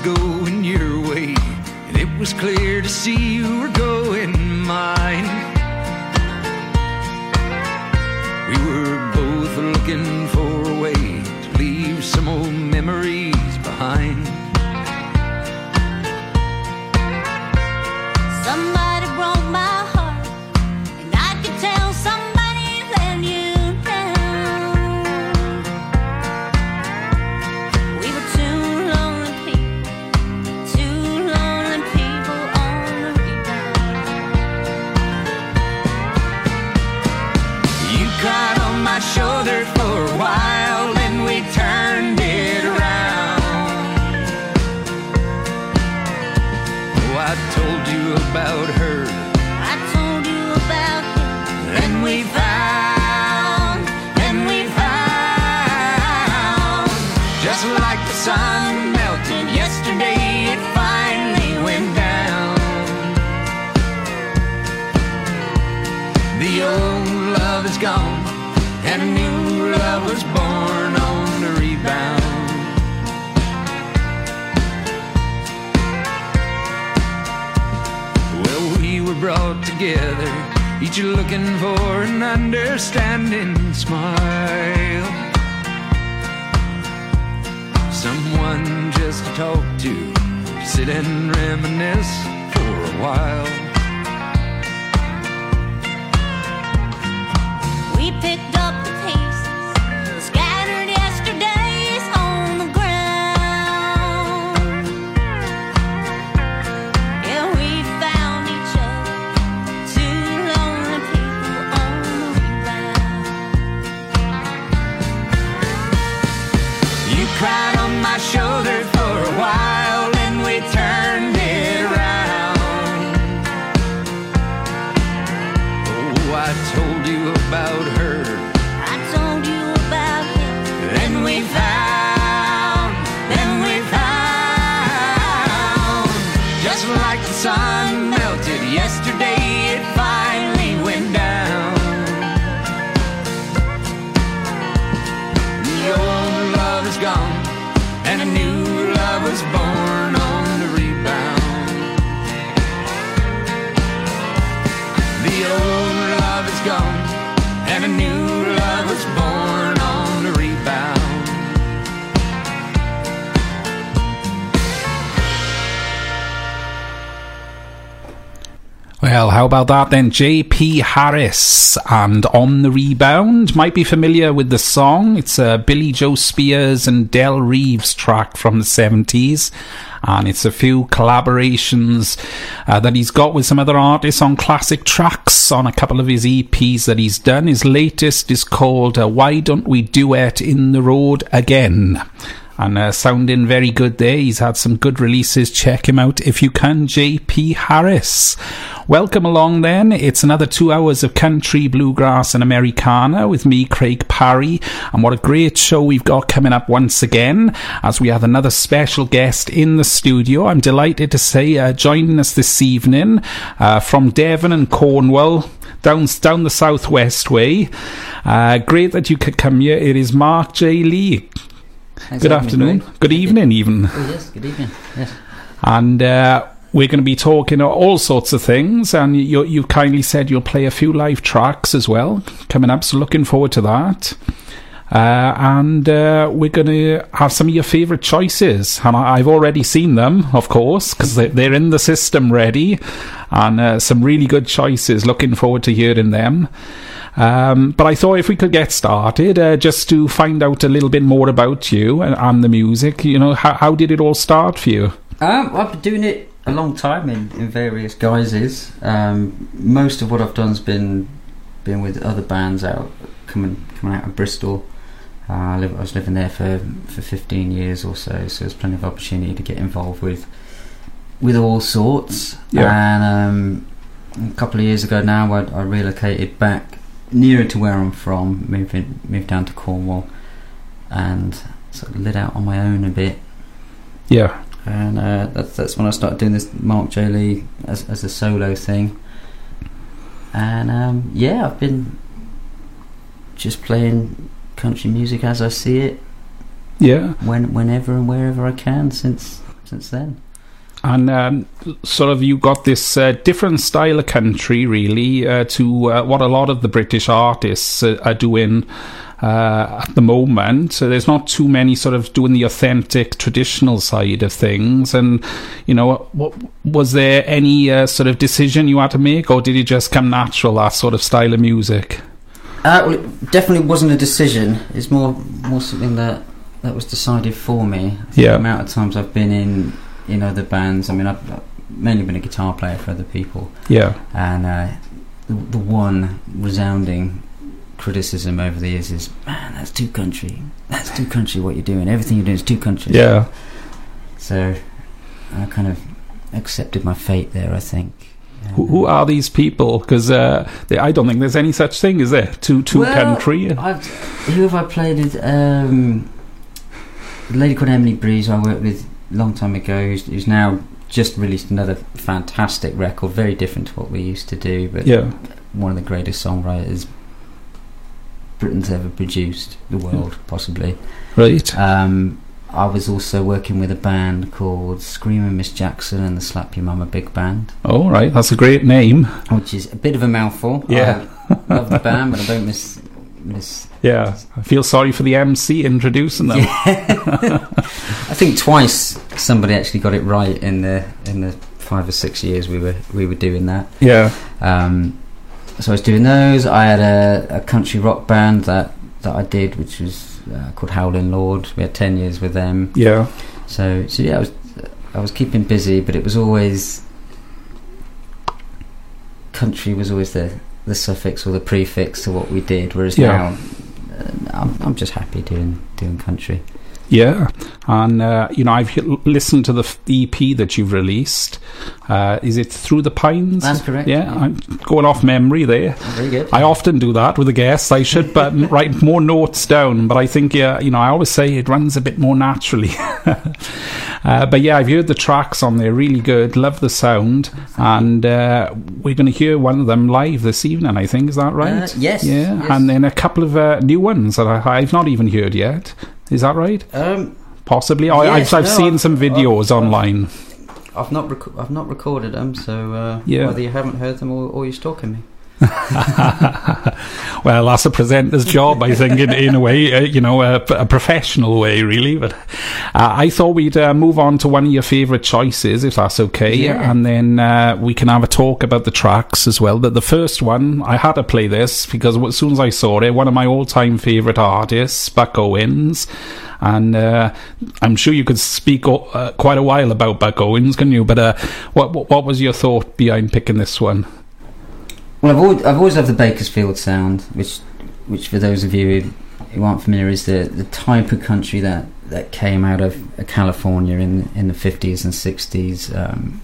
was going your way, and it was clear to see you were going together, each looking for an understanding smile. Someone just to talk to, to sit and reminisce for a while. Well, how about that then? J.P. Harris and On the Rebound. Might be familiar with the song. It's a Billie Jo Spears and Del Reeves track from the 70s. And it's a few collaborations uh, that he's got with some other artists on classic tracks on a couple of his EPs that he's done. His latest is called uh, Why Don't We Duet in the Road Again? And uh, sounding very good there. He's had some good releases. Check him out if you can. JP Harris. Welcome along then. It's another two hours of country, bluegrass, and Americana with me, Craig Parry. And what a great show we've got coming up once again as we have another special guest in the studio. I'm delighted to say uh, joining us this evening uh, from Devon and Cornwall down down the southwest way. Uh, great that you could come here. It is Mark J. Lee. Thanks Good for having me, afternoon. Good evening, even. Oh, yes, good evening. Yes. And uh, we're going to be talking all sorts of things. And you, you've kindly said you'll play a few live tracks as well coming up. So looking forward to that. Uh, and uh, we're going to have some of your favourite choices. And I, I've already seen them, of course, because they're, they're in the system ready. And uh, some really good choices. Looking forward to hearing them. Um, but I thought if we could get started, uh, just to find out a little bit more about you and, and the music, you know, how, how did it all start for you? Um, I've been doing it a long time in, in various guises. Um, most of what I've done has been been with other bands out coming coming out of Bristol. Uh, I, live, I was living there for for 15 years or so, so there's plenty of opportunity to get involved with with all sorts. Yeah. And um, a couple of years ago now, I, I relocated back nearer to where I'm from, moved in, moved down to Cornwall, and sort of lit out on my own a bit Yeah. and uh, that's that's when I started doing this Mark J Lee as as a solo thing. And um, yeah, I've been just playing country music as I see it, Yeah. when whenever and wherever I can since since then. And um, sort of you got this uh, different style of country, really, uh, to uh, what a lot of the British artists uh, are doing uh, at the moment. So there's not too many sort of doing the authentic traditional side of things. And, you know, what, was there any uh, sort of decision you had to make, or did it just come natural, that sort of style of music? Uh, well, it definitely wasn't a decision. It's more more something that that was decided for me. Yeah. The amount of times I've been in in other bands. I mean, I've, I've mainly been a guitar player for other people, Yeah. and uh, the, the one resounding criticism over the years is, "Man, that's too country. That's too country. What you're doing. Everything you're doing is too country." Yeah. So I kind of accepted my fate there. I think. Who, who are these people? Because uh, I don't think there's any such thing, is there? Too, too Well, country? I've, who have I played with? Um, a lady called Emily Breeze, I worked with long time ago, who's, who's now just released another fantastic record, very different to what we used to do, but Yeah. one of the greatest songwriters Britain's ever produced, the world possibly. Right. Um, I was also working with a band called Screaming Miss Jackson and the Slap Your Mama Big Band, All right. That's a great name. which is a bit of a mouthful. Yeah. I love the band, but I don't miss miss Yeah. I feel sorry for the MC introducing them. I think twice somebody actually got it right in the in the five or six years we were we were doing that. Yeah. Um, so I was doing those. I had a, a country rock band that that I did, which was uh, called Howling Lord. We had ten years with them. Yeah. So so yeah, I was I was keeping busy, but it was always country was always the the suffix or the prefix to what we did. Whereas Yeah. now. I'm, I'm just happy doing doing country. Yeah, and uh, you know I've listened to the EP that you've released. Uh, is it through the pines? That's correct, Yeah, yeah. I'm going off memory there. Very good. I often do that with the guests. I should but write more notes down, but I think yeah, you know I always say it runs a bit more naturally. uh, but yeah, I've heard the tracks on there, really good. Love the sound, and uh, we're going to hear one of them live this evening. I think is that right? Uh, yes, Yeah, yes. and then a couple of uh, new ones that I, I've not even heard yet. Is that right? Um, Possibly. I, Yes, I've, I've no, seen I've- some videos I've- online. I've not rec- I've not recorded them, so uh, Yeah. whether you haven't heard them or, or you're stalking me. well, that's a presenter's job, I think, in, in a way, uh, you know, a, a professional way, really. But uh, I thought we'd uh, move on to one of your favourite choices, if that's okay. Yeah. And then uh, we can have a talk about the tracks as well. But the first one, I had to play this because as soon as I saw it, one of my all time favourite artists, Buck Owens. And uh, I'm sure you could speak o- uh, quite a while about Buck Owens, can you? But uh, what, what what was your thought behind picking this one? Well, I've always, I've always loved the Bakersfield sound, which which for those of you who, who aren't familiar is the, the type of country that, that came out of uh, California in in the 50s and 60s. Um,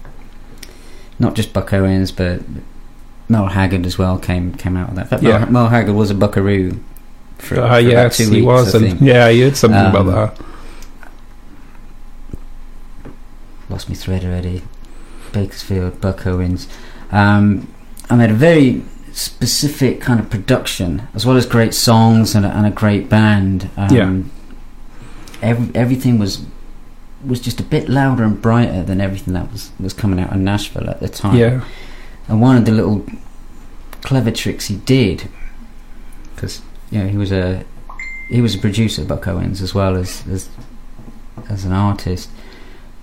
not just Buck Owens, but Mel Haggard as well came came out of that. Yeah. Mel, Mel Haggard was a buckaroo for, Uh, for yes, he weeks, was. And, yeah, I heard something Um, about that. lost me thread already. Bakersfield, Buck Owens. Um, I made a very specific kind of production, as well as great songs and a, and a great band. Um, Yeah. Every, everything was was just a bit louder and brighter than everything that was, was coming out of Nashville at the time. Yeah, And one of the little clever tricks he did, because you know he was a he was a producer, Buck Owens, as well as as as an artist,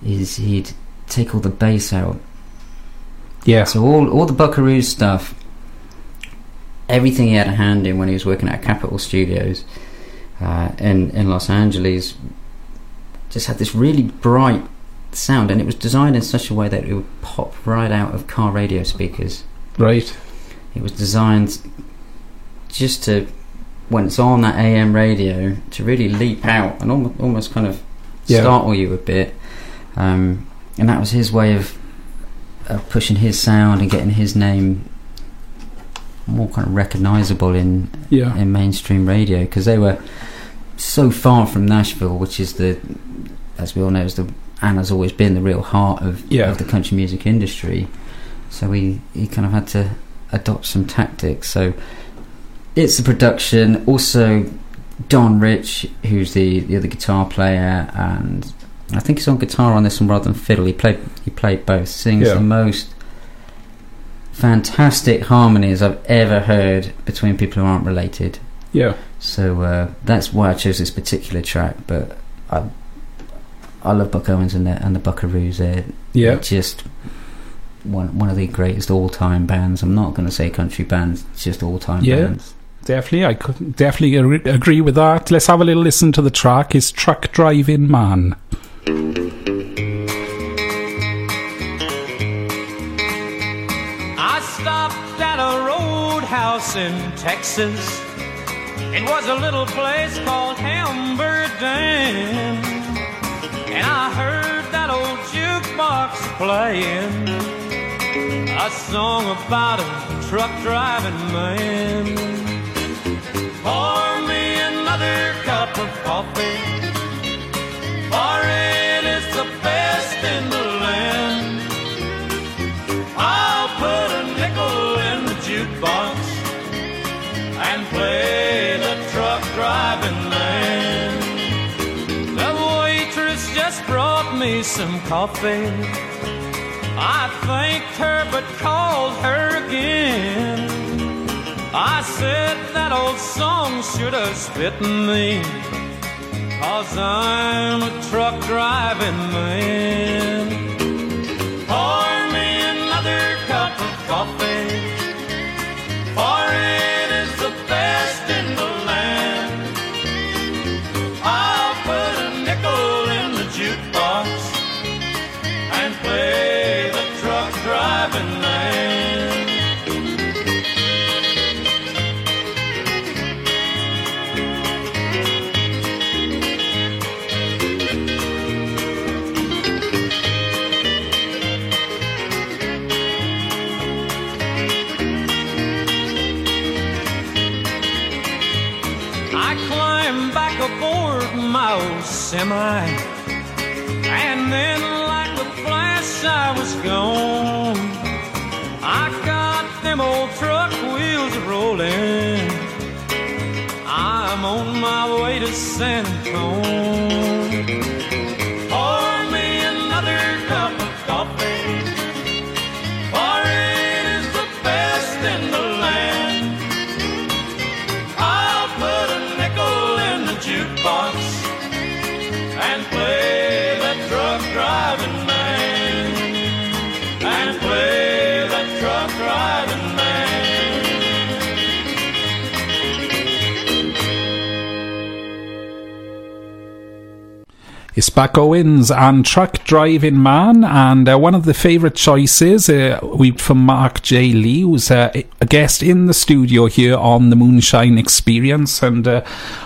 is he'd take all the bass out. Yeah, So all all the Buckaroo stuff, everything he had a hand in when he was working at Capitol Studios uh, in in Los Angeles, just had this really bright sound, and it was designed in such a way that it would pop right out of car radio speakers. right. It was designed just to, when it's on that AM radio, to really leap out and almost, almost kind of Yeah. startle you a bit. Um, and that was his way of, of pushing his sound and getting his name more kind of recognisable in Yeah, in mainstream radio because they were so far from Nashville, which is the, as we all know, is the and has always been the real heart of, Yeah. of the country music industry. So he he kind of had to adopt some tactics. So it's the production, also Don Rich, who's the the other guitar player, and I think he's on guitar on this one rather than fiddle. He played he played both. Sings Yeah. the most fantastic harmonies I've ever heard between people who aren't related. Yeah. So uh, that's why I chose this particular track. But I I love Buck Owens and the and the Buckaroos. They're Yeah. just one one of the greatest all time bands. I'm not going to say country bands, just all time Yeah. bands. Definitely, I could definitely agree- agree with that. Let's have a little listen to the track. It's Truck Driving Man. I stopped at a roadhouse in Texas. It was a little place called Hamburg Dam. And I heard that old jukebox playing a song about a truck driving man. Pour me another cup of coffee, for some coffee. I thanked her but called her again. I said that old song should have spitten me. Cause I'm a truck driving man. Semi, and then, like a flash, I was gone. I got them old truck wheels rolling. I'm on my way to San Antone. It's Buck Owens and Truck Driving Man, and uh, one of the favourite choices uh, we from Mark J. Lee, who's uh, a guest in the studio here on the Moonshine Experience, and uh,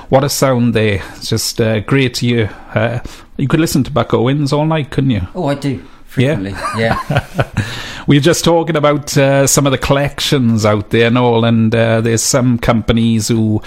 what a sound there! It's just uh, great to hear. Uh, you could listen to Buck Owens all night, couldn't you? Oh, I do frequently. Yeah. We were just talking about uh, some of the collections out there and all, and uh, there's some companies who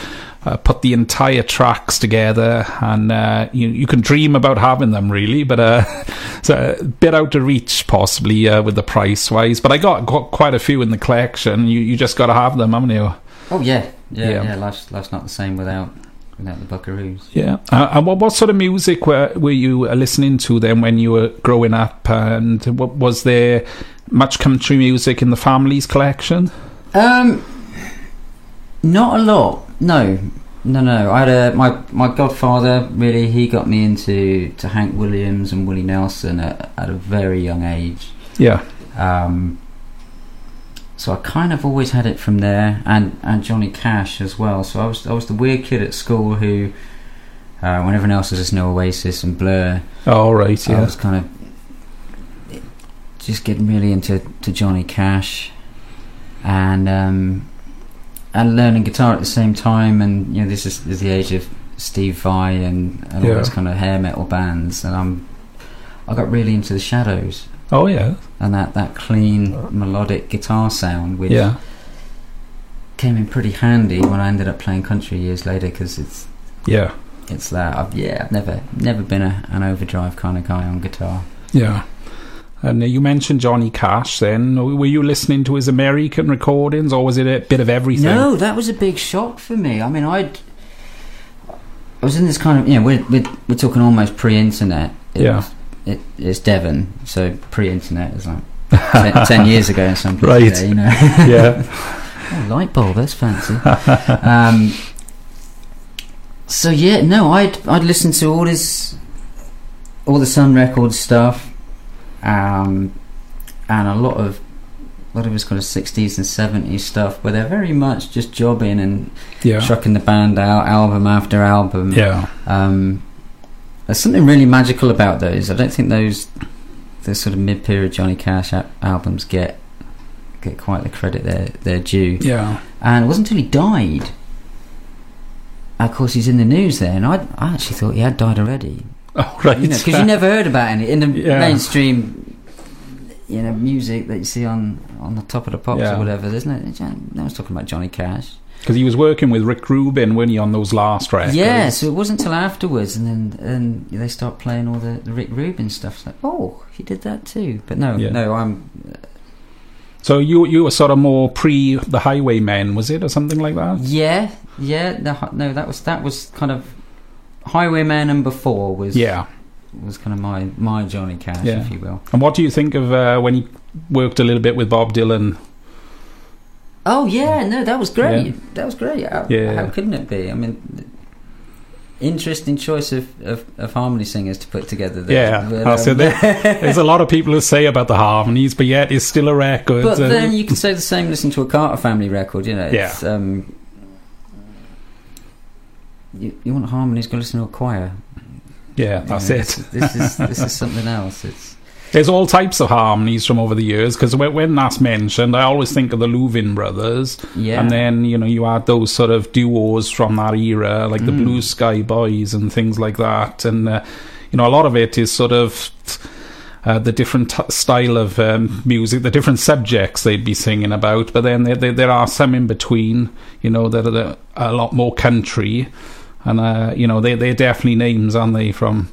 uh, put the entire tracks together, and uh, you, you can dream about having them, really, but uh, it's a bit out of reach, possibly, uh, with the price wise. But I got, got quite a few in the collection. You, you just got to have them, haven't you? oh yeah. Yeah. Yeah. Yeah. Life's life's not the same without without the Buckaroos. Yeah. Uh, and what, what sort of music were, were you uh, listening to then when you were growing up? And what, was there much country music in the family's collection? Um, not a lot. No, no, no. I had a my my godfather. Really, he got me into to Hank Williams and Willie Nelson at, at a very young age. Yeah. Um, so I kind of always had it from there, and and Johnny Cash as well. So I was I was the weird kid at school who, uh, when everyone else was listening to Oasis and Blur, All right. Yeah. I was kind of just getting really into to Johnny Cash, and um, and learning guitar at the same time. And you know, this is, is the age of Steve Vai and, and all Yeah. those kind of hair metal bands. And I'm I got really into the Shadows Oh yeah. and that that clean melodic guitar sound, which Yeah. came in pretty handy when I ended up playing country years later because it's Yeah. it's that. I've, yeah, I've never never been a, an overdrive kind of guy on guitar. Yeah. And uh, you mentioned Johnny Cash. Then were you listening to his American recordings, or was it a bit of everything? No, that was a big shock for me. I mean, I'd I was in this kind of you know we're we're, we're talking almost pre-internet, It Yeah. was- it, it's Devon, so pre-internet. It's like ten, 10 years ago in some places. Right. there, you know. yeah, Oh, light bulb, that's fancy. um, so yeah, no, I'd I'd listen to all this, all the Sun Records stuff, um, and a lot of what it was kind of sixties and seventies stuff, where they're very much just jobbing and yeah, trucking the band out, album after album. yeah, Um, there's something really magical about those. I don't think those those sort of mid-period Johnny Cash albums get get quite the credit they're they're due. yeah. And it wasn't until he died. Of course, he's in the news there, and I, I actually thought he had died already. Oh, right. Because you, never heard about any in the Yeah. mainstream, you know, music that you see on on the top of the pops Yeah. or whatever. There's no, no one's talking about Johnny Cash. Because he was working with Rick Rubin, weren't he, on those last records? Yeah, so it wasn't until afterwards, and then and they start playing all the, the Rick Rubin stuff. It's like, oh, he did that too. But no, Yeah. no, I'm So you you were sort of more pre the Highwaymen, was it, or something like that? yeah, yeah. The, no, that was that was kind of Highwayman and before was Yeah. was kind of my my Johnny Cash, Yeah. if you will. And what do you think of uh, when he worked a little bit with Bob Dylan? Oh yeah, no, that was great. Yeah. That was great. How, Yeah. how couldn't it be? I mean, interesting choice of, of, of harmony singers to put together. There. Yeah, But, um, there- There's a lot of people who say about the harmonies, but yet it's still a record. But uh, then you can say the same. Listen to a Carter Family record. You know, it's, um, you, you want harmonies? Go listen to a choir. yeah, You that's know, it. This, this is this is something else. It's There's all types of harmonies from over the years because when, when that's mentioned, I always think of the Louvin brothers, yeah, and then you know you had those sort of duos from that era, like the Mm. Blue Sky Boys and things like that, and uh, you know a lot of it is sort of. Uh, the different t- style of um, music, the different subjects they'd be singing about, but then there, there, there are some in between, you know, that are the, a lot more country, and uh, you know they they're definitely names, aren't they, from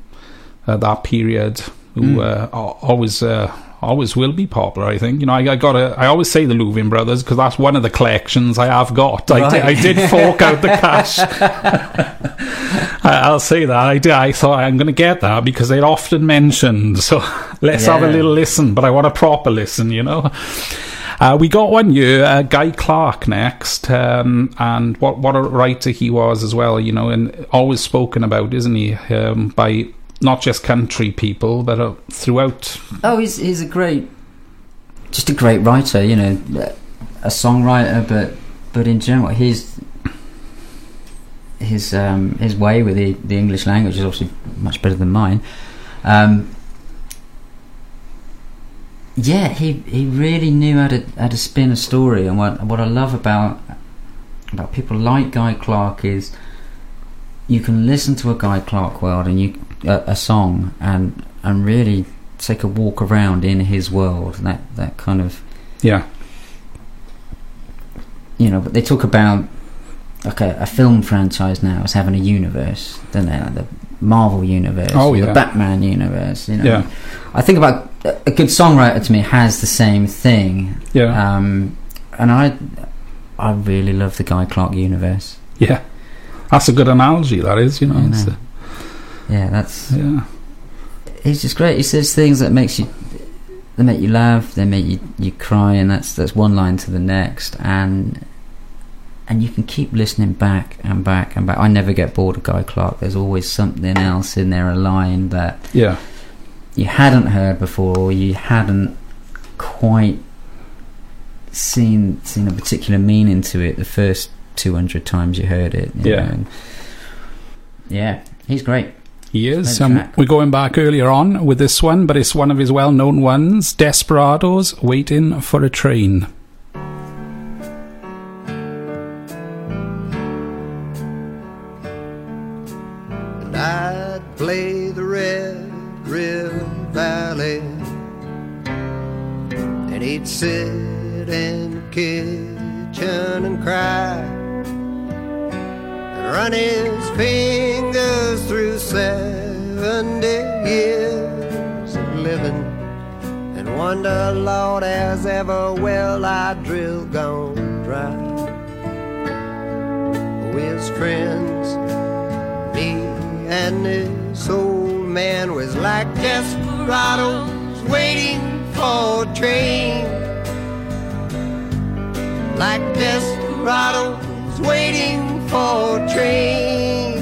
uh, that period who Mm. uh, always uh, always will be popular. I think you know I, I got to I always say the Louvin brothers because that's one of the collections I have got. I, did, I did fork out the cash. I, I'll say that I did. I thought I'm going to get that because they're often mentioned. So let's have a little listen, but I want a proper listen. You know. Uh, we got one year, uh, Guy Clark next, um, and what what a writer he was as well, you know, and always spoken about, isn't he, um, by not just country people, but uh, throughout. Oh, he's he's a great, just a great writer. You know, a songwriter, but but in general, his his um, his way with the, the English language is obviously much better than mine. Um, yeah, he he really knew how to how to spin a story, and what what I love about about people like Guy Clark is you can listen to a Guy Clark world and you a, a song and and really take a walk around in his world. That that kind of Yeah, you know. But they talk about like a, a film franchise now as having a universe, don't they? Like the Marvel universe, Oh, yeah. the Batman universe. You know, Yeah. I think about a good songwriter to me has the same thing. yeah, Um, and I I really love the Guy Clark universe. yeah. That's a good analogy. That is, you know. Know. Yeah, that's yeah, he's just great. He says things that makes you they make you laugh, they make you, you cry, and that's that's one line to the next, and and you can keep listening back and back and back. I never get bored of Guy Clark. There's always something else in there, a line that yeah, you hadn't heard before, or you hadn't quite seen seen a particular meaning to it the first two hundred times you heard it. you Yeah. know, yeah, he's great. He is. Um, we're going back earlier on with this one, but it's one of his well-known ones: "Desperados Waiting for a Train." and I'd play the Red River Valley, and he'd sit in the kitchen and cry, and run his fingers through seventy years of living, and wonder, Lord, as ever will I drill gone dry. His friends me and this old man was like desperados waiting for a train. Like desperados waiting for a train.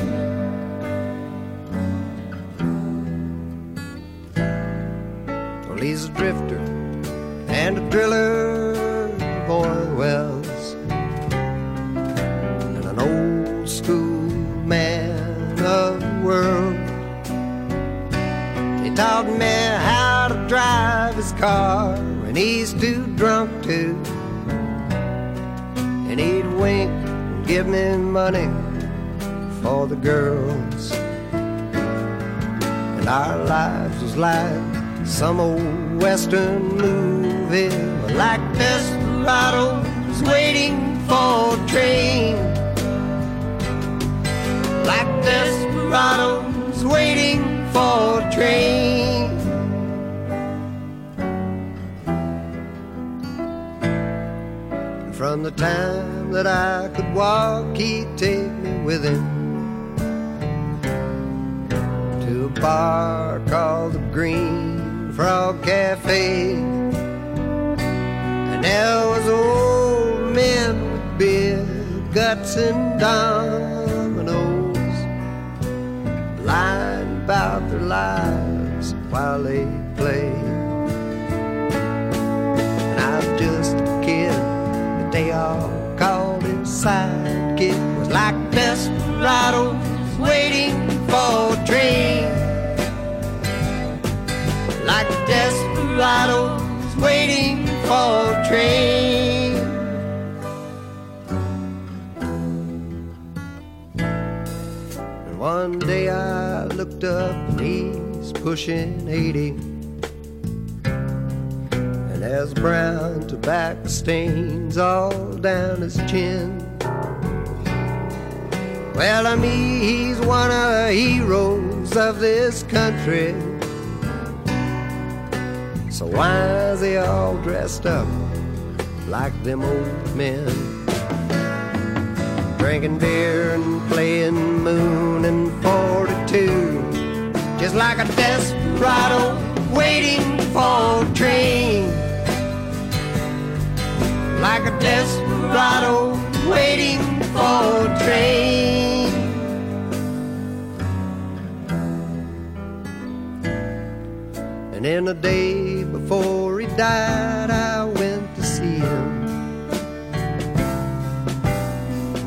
Well, he's a drifter and a driller of oil wells and an old school man of the world. He taught me how to drive his car when he's too drunk to. And he'd wink give me money for the girls. And our lives was like some old western movie, like desperados waiting for a train like desperados waiting for a train. From the time that I could walk, he'd take me with him to a bar called the Green Frog Cafe. And there was old men with beer guts and dominoes lying about their lives while they played. And I just they all called him sidekick. Was like desperados waiting for a train. Like desperados waiting for a train. And one day I looked up and he's pushing 80. There's brown tobacco stains all down his chin. Well, I mean, he's one of the heroes of this country. So why is he all dressed up like them old men? drinking beer and playing moon and 42 just like a desperado waiting for a train like a desperado waiting for a train. And in the day before he died I went to see him.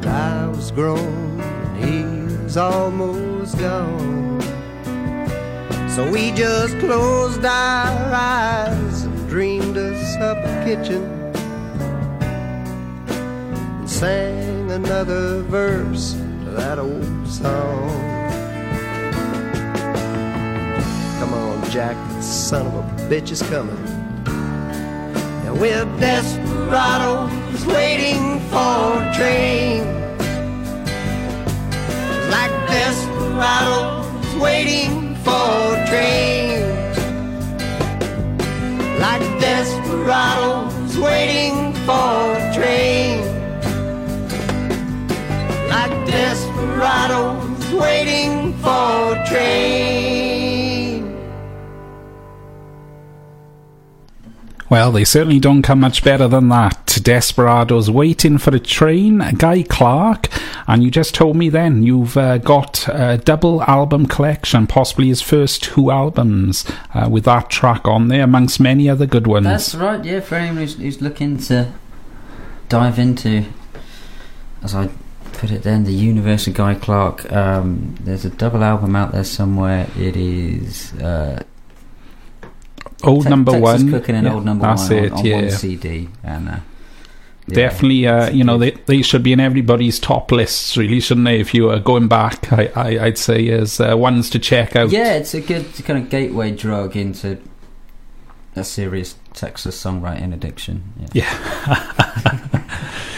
I was grown and he was almost gone. So we just closed our eyes and dreamed us up a kitchen. and sang another verse to that old song. Come on, Jack, the son of a bitch is coming. And we're desperados waiting for a train. Like desperados waiting for a train. Like desperados waiting for a train. Like desperados waiting for a train. Well, they certainly don't come much better than that. Desperados waiting for a train, Guy Clark, and you just told me then you've uh, got a double album collection, possibly his first two albums, uh, with that track on there, amongst many other good ones. That's right, yeah, for anyone who's, who's looking to dive into, as I put it then, the universe of Guy Clark, um, there's a double album out there somewhere. It is. Uh, old Te- number Texas one. Cooking and Yeah, Old Number that's One it, on, on yeah. one CD. And, uh, yeah, Definitely, uh, you know, they, they should be in everybody's top lists, really, shouldn't they? If you are going back, I, I, I'd say as uh, ones to check out. Yeah, it's a good kind of gateway drug into a serious Texas songwriting addiction. Yeah.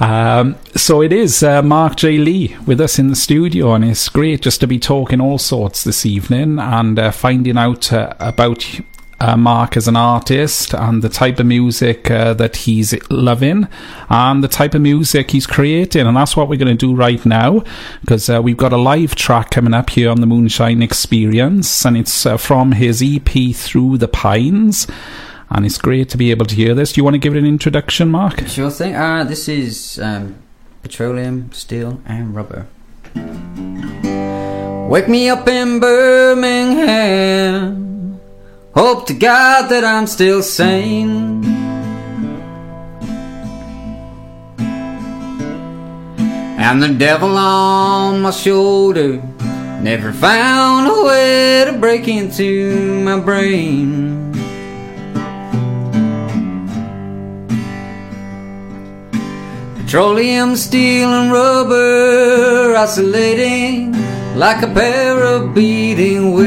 Um, so it is uh, Mark J. Lee with us in the studio, and it's great just to be talking all sorts this evening and uh, finding out uh, about uh, Mark as an artist and the type of music uh, that he's loving and the type of music he's creating. And that's what we're going to do right now because uh, we've got a live track coming up here on the Moonshine Experience and it's uh, from his EP Through the Pines. And it's great to be able to hear this. Do you want to give it an introduction, Mark? Sure thing. Uh, this is um, petroleum, steel, and rubber. Wake me up in Birmingham. Hope to God that I'm still sane. And the devil on my shoulder never found a way to break into my brain. Petroleum, steel, and rubber oscillating like a pair of beating wings.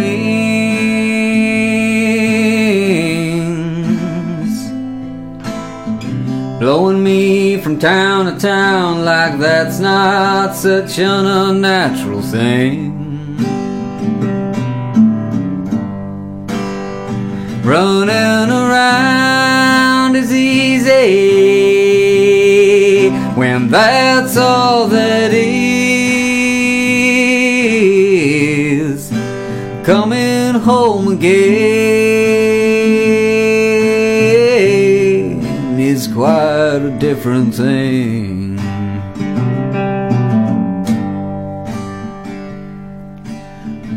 Blowing me from town to town like that's not such an unnatural thing. Running around is easy when that's all that is. Coming home again is quite a different thing.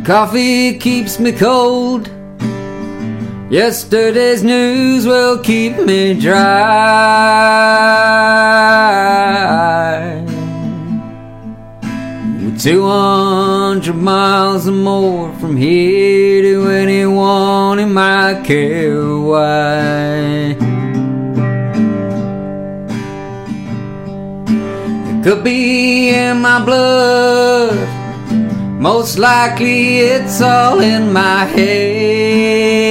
Coffee keeps me cold. Yesterday's news will keep me dry. With 200 miles or more from here to anyone in my care why. It could be in my blood. Most likely it's all in my head.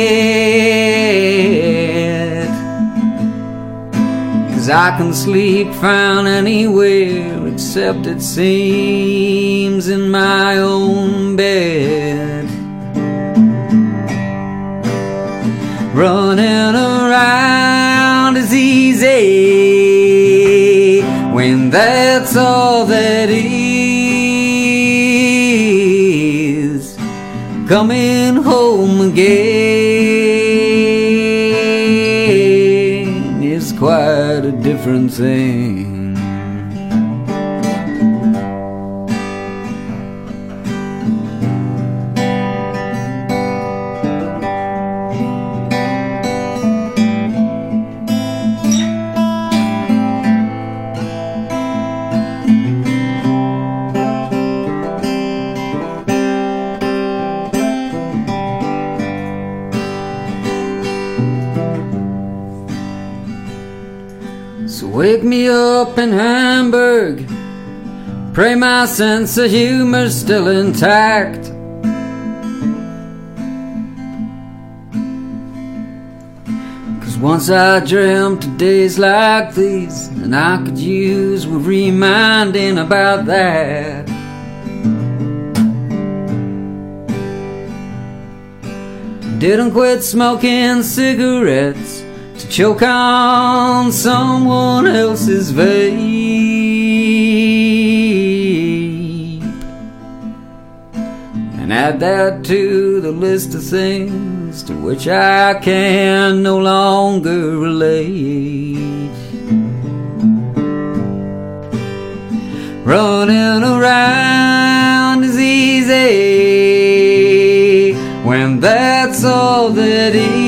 I can sleep found anywhere except it seems in my own bed. Running around is easy when that's all that is. Coming home again is quite a different thing. Me up in Hamburg. Pray my sense of humor's still intact. Cause once I dreamt of days like these, and I could use with reminding about that. Didn't quit smoking cigarettes to choke on someone else's vape and add that to the list of things to which I can no longer relate. Running around is easy when that's all that is.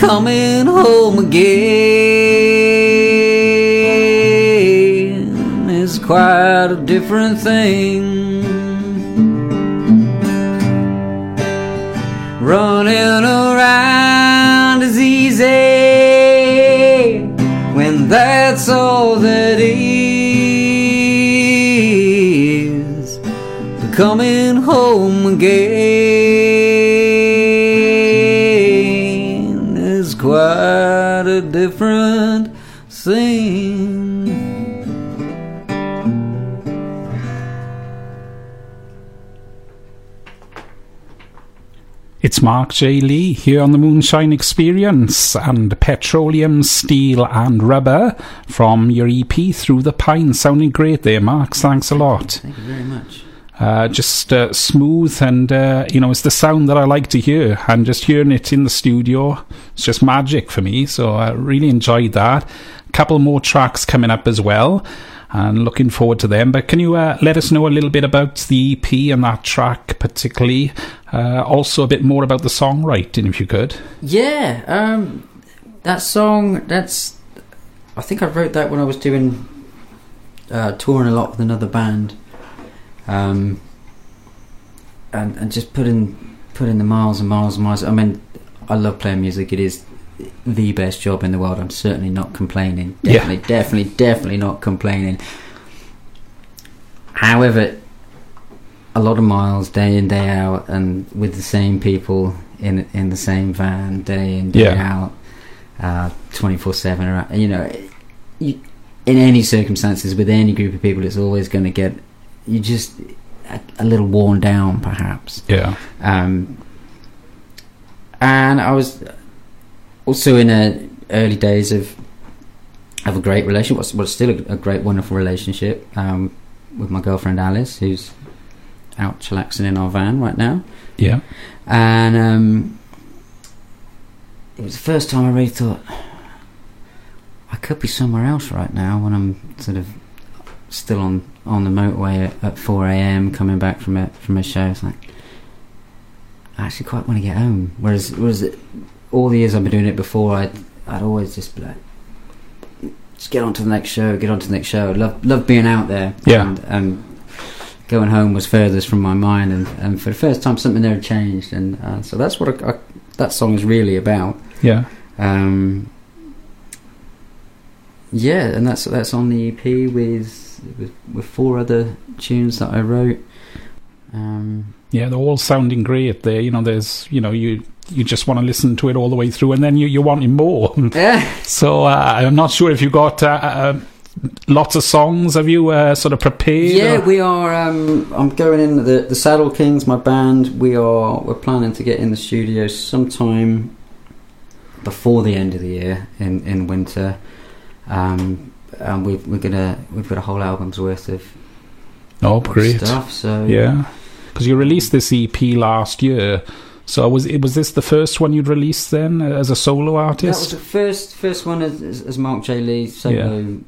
Coming home again is quite a different thing. Running around is easy when that's all that is. But coming home again a different thing. It's Mark J. Lee here on the Moonshine Experience and Petroleum, Steel and Rubber from your EP Through the Pine. Sounding great there, Mark. Thanks a lot. Thank you very much. Uh, just uh, smooth and, uh, you know, it's the sound that I like to hear. And just hearing it in the studio, it's just magic for me. So I really enjoyed that. A couple more tracks coming up as well. And looking forward to them. But can you uh, let us know a little bit about the EP and that track, particularly? Uh, also, a bit more about the songwriting, if you could. Yeah, um, that song. That's. I think I wrote that when I was doing uh, touring a lot with another band, um, and and just putting putting the miles and miles and miles. I mean, I love playing music. It is the best job in the world. I'm certainly not complaining. Yeah. Definitely, definitely, definitely not complaining. However, a lot of miles day in day out, and with the same people in in the same van day in day Yeah. out, twenty four seven. You know, you, in any circumstances with any group of people, it's always going to get you just a, a little worn down, perhaps. Yeah. Um, and I was also in a early days of of a great relationship. What's what's still a, a great, wonderful relationship um, with my girlfriend Alice, who's out chillaxing in our van right now. Yeah. And um, it was the first time I really thought I could be somewhere else right now when I'm sort of still on on the motorway at, at 4 a.m. coming back from a from a show. It's like I actually quite want to get home. Whereas whereas it, all the years I've been doing it before, I'd I'd always just be like. Just get on to the next show. Get on to the next show. Love, love being out there. Yeah. And, and going home was furthest from my mind, and, and for the first time, something there had changed, and uh, so that's what I, I, that song is really about. Yeah. Um, yeah, and that's that's on the EP with with, with four other tunes that I wrote. Um, Yeah, they're all sounding great there. You know, there's, you know, you you just want to listen to it all the way through and then you, you're wanting more. yeah, so uh, I'm not sure if you got uh, uh, lots of songs. Have you uh, sort of prepared? yeah, or- we are. Um, I'm going in the the Saddle Kings, my band. We are we're planning to get in the studio sometime before the end of the year in in winter. Um, and we've, we're gonna we've got a whole album's worth of oh, great. stuff. So Yeah. Because you released this EP last year. So was it was this the first one you'd released then as a solo That was artist? the first first one as, as, Mark J Lee solo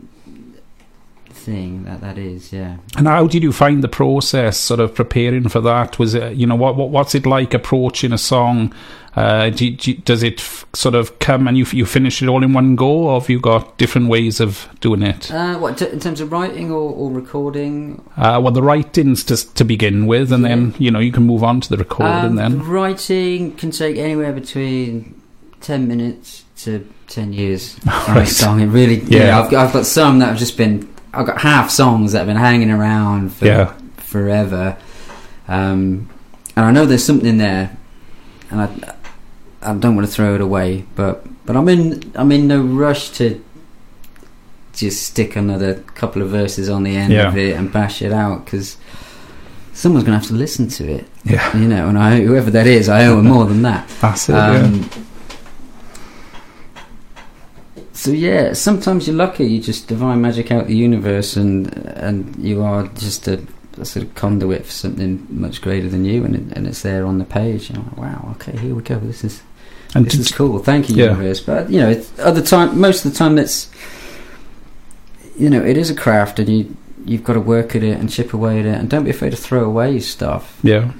thing. That that is, yeah. And how did you find the process, sort of preparing for that? Was it, you know, what, what what's it like approaching a song? Uh, do, do, does it f- sort of come and you you finish it all in one go, or have you got different ways of doing it? Uh, what t- in terms of writing or, or recording? Uh, well, the writings to to begin with, and then you know you can move on to the recording. Um, then writing can take anywhere between ten minutes to ten years. to Right. song. It really, Yeah. yeah. I've got, I've got some that have just been. I've got half songs that have been hanging around for yeah, forever. Um, and I know there's something there, and I, I don't want to throw it away. But but I'm in I'm in no rush to just stick another couple of verses on the end Yeah. of it and bash it out because someone's gonna have to listen to it, yeah, you know. And I whoever that is, I owe them more than that. that's it. yeah. So yeah, sometimes you're lucky. You just divine magic out the universe, and and you are just a, a sort of conduit for something much greater than you, and it, and it's there on the page. I'm like, wow, okay, here we go. This is And this is cool. Thank you, Yeah. universe. But you know, it's, other time, most of the time, that's you know, it is a craft, and you you've got to work at it and chip away at it, and don't be afraid to throw away stuff yeah,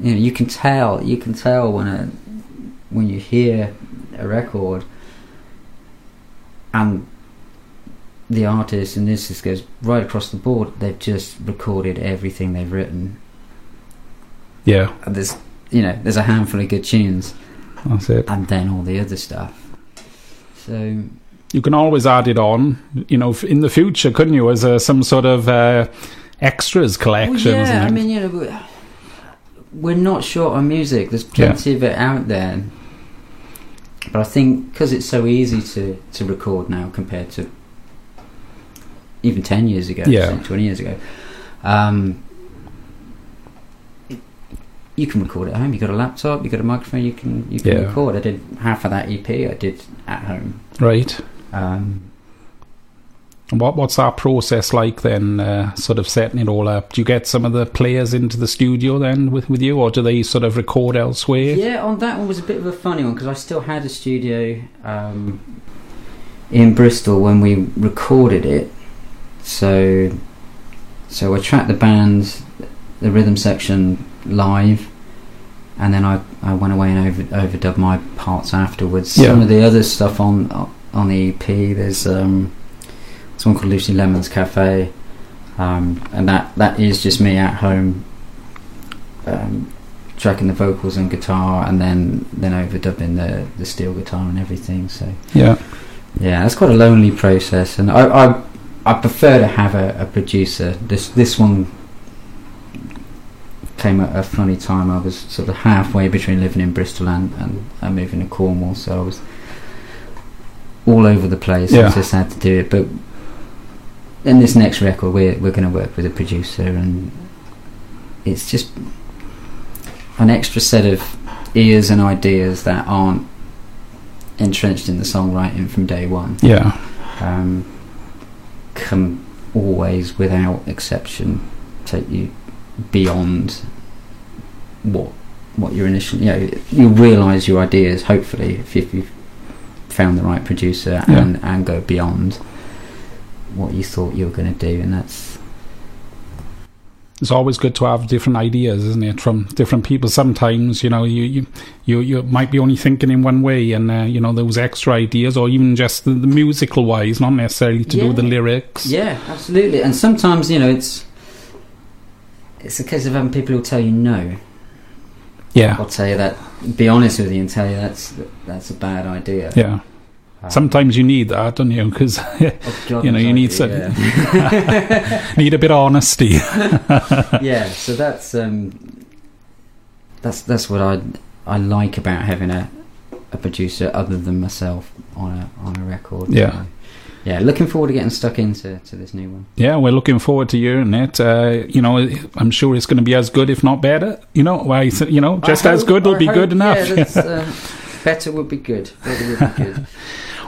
you know you can tell you can tell when a when you hear a record and the artist and this just goes right across the board they've just recorded everything they've written yeah, and there's you know there's a handful of good tunes that's it. and then all the other stuff so You can always add it on, you know, in the future, couldn't you, as a, some sort of uh, extras collection? Well, yeah, I mean, you know, we- we're not short on music. There's plenty of it out there. But I think because it's so easy to, to record now compared to even 10 years ago, Yeah. 20 years ago, um, it- you can record at home. You've got a laptop, you've got a microphone, you can you can Yeah. record. I did half of that EP. I did at home. Right. Um, what what's that process like then? Uh, sort of setting it all up. Do you get some of the players into the studio then with with you, or do they sort of record elsewhere? Yeah, on that one was a bit of a funny one because I still had a studio um, in Bristol when we recorded it. So, so I tracked the band, the rhythm section live, and then I, I went away and over, overdubbed my parts afterwards. Yeah. Some of the other stuff on on the EP, there's um, someone called Lucy Lemon's Cafe, um, and that that is just me at home. Um, tracking the vocals and guitar and then then overdubbing the the steel guitar and everything so Yeah. yeah that's quite a lonely process and i i, I prefer to have a, a producer this this one came at a funny time i was sort of halfway between living in bristol and and, and moving to cornwall so i was all over the place Yeah. i just had to do it but in this next record we're we're going to work with a producer and it's just an extra set of ears and ideas that aren't entrenched in the songwriting from day one. Yeah. Um, can always, without exception, take you beyond what what your initial. You know, you'll realise your ideas. Hopefully, if, if you've found the right producer Yeah. and and go beyond what you thought you were going to do, and that's It's always good to have different ideas, isn't it, from different people. Sometimes, you know, you you you, you might be only thinking in one way, and uh, you know those extra ideas, or even just the, the musical wise, not necessarily to do with the lyrics. Yeah, absolutely. And sometimes, you know, it's it's a case of having people who'll tell you no. Yeah, I'll tell you that. Be honest with you and tell you that's that's a bad idea. yeah. Um, Sometimes you need that, don't you? Because oh, you know, you need some- Yeah. need a bit of honesty. yeah. So that's um, that's that's what I I like about having a a producer other than myself on a on a record. Yeah. So, yeah. Looking forward to getting stuck into to this new one. Yeah, we're looking forward to hearing it. Uh, you know, I'm sure it's going to be as good, if not better. You know, why? You know, just I as good will be hope- good enough. Yeah, uh, better would be good. Better would be good.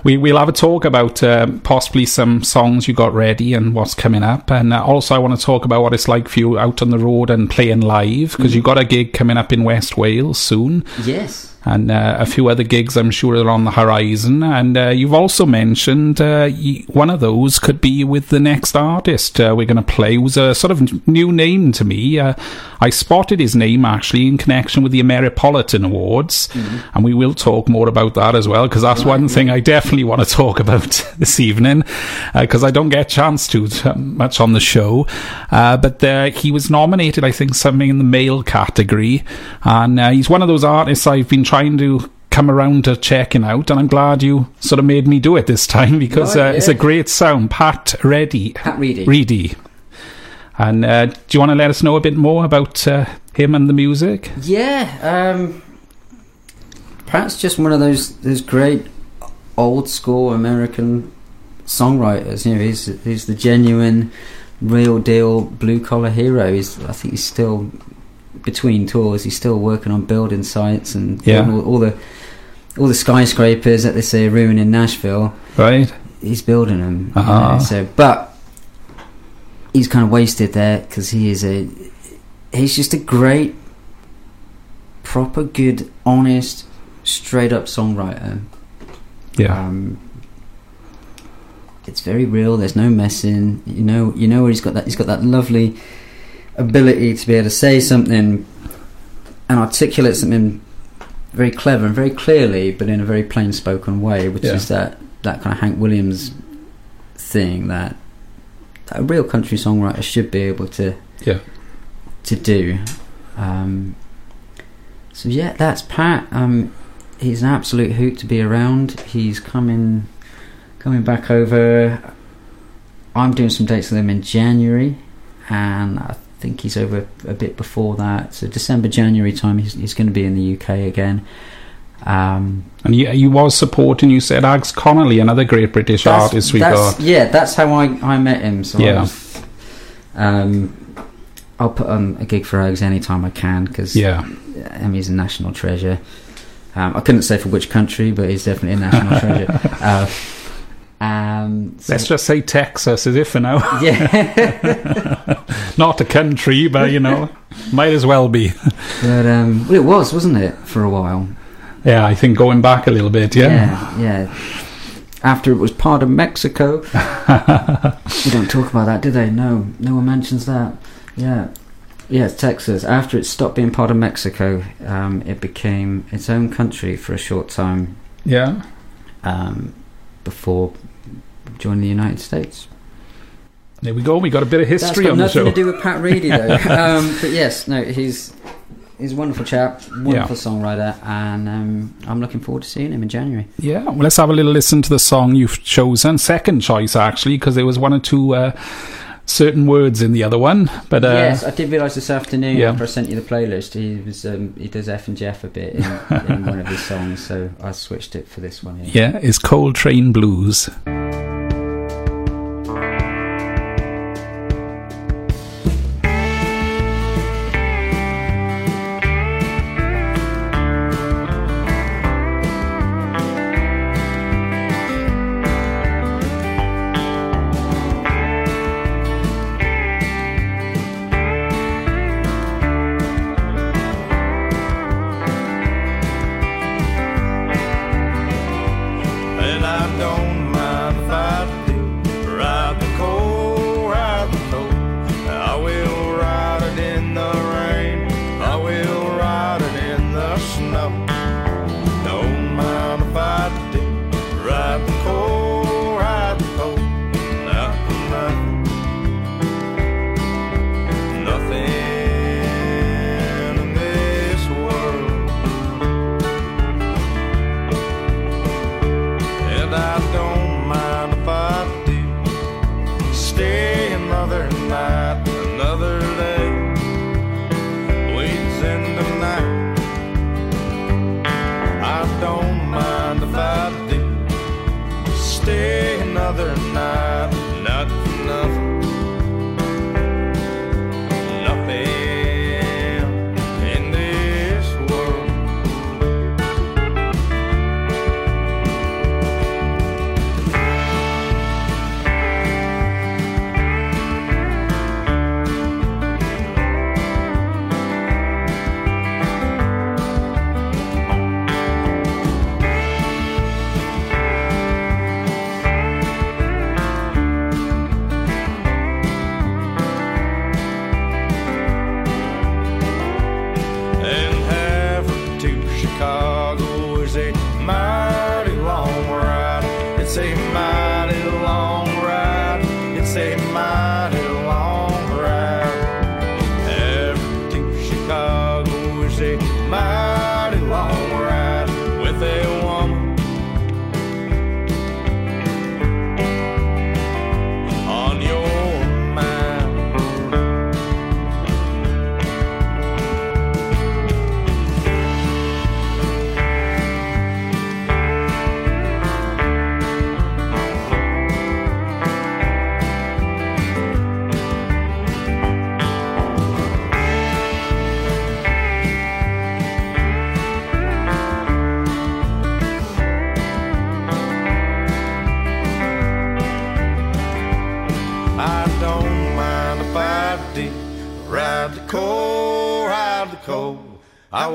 We we'll have a talk about um, possibly some songs you got ready and what's coming up, and uh, also I want to talk about what it's like for you out on the road and playing live because you've got a gig coming up in West Wales soon, yes. And uh, a few other gigs I'm sure are on the horizon. And uh, you've also mentioned uh, one of those could be with the next artist uh, we're going to play, who's a sort of new name to me. Uh, I spotted his name actually in connection with the Ameripolitan Awards, and we will talk more about that as well because that's one thing I definitely want to talk about this evening because I don't get a chance to uh, much on the show. Uh, but uh, he was nominated, I think, something in the male category, and uh, he's one of those artists I've been trying to come around to checking out, and I'm glad you sort of made me do it this time because Right, uh, it's a great sound. Pat Reddy, Pat Reedy. Reedy. And uh, do you want to let us know a bit more about uh, him and the music? Yeah, um, perhaps just one of those those great old school American songwriters. You know, he's he's the genuine, real deal blue collar hero. He's I think he's still between tours. He's still working on building sites and Yeah. all, all the all the skyscrapers that they say are ruined in Nashville. Right? He's building them. Uh-huh. know, so, but he's kind of wasted there because he is a he's just a great, proper, good, honest, straight up songwriter. Yeah. Um, it's very real. There's no messing. You know. You know where he's got that. He's got that lovely ability to be able to say something and articulate something very clever and very clearly, but in a very plain spoken way, which Yeah. is that that kind of Hank Williams thing that, that a real country songwriter should be able to Yeah. to do. Um, so yeah, that's Pat. Um, he's an absolute hoot to be around. He's coming coming back over. I'm doing some dates with him in January, and I think he's over a bit before that. So December, January time, he's, he's going to be in the UK again. Um, And you, you was supporting, you said, Ags Connolly, another great British artist we got. Yeah, that's how I, I met him. So I Yeah. was, um, I'll put on a gig for Ags anytime I can because Yeah. Emmy's a national treasure. Um, I couldn't say for which country, but he's definitely a national treasure. Uh, um, so- Let's just say Texas is if for now. yeah, Not a country, but you know, might as well be. but um, well, it was, wasn't it, for a while? Yeah, I think going back a little bit, yeah. yeah. yeah. After it was part of Mexico, we don't talk about that, do they? No, no one mentions that. Yeah, yeah, it's Texas. After it stopped being part of Mexico, um, it became its own country for a short time Yeah. um, before joining the United States. There we go. We got a bit of history That's got on the nothing show. to do with Pat Reedy, though. um, but yes, no, he's he's a wonderful chap, wonderful songwriter, and um, I'm looking forward to seeing him in January. Yeah, well, let's have a little listen to the song you've chosen. Second choice, actually, because there was one or two uh, certain words in the other one. But uh, yes, I did realise this afternoon yeah. after I sent you the playlist. He was um, he does F and Jeff a bit in, in one of his songs, so I switched it for this one. Yeah. yeah, it's Coltrane Blues. Chicago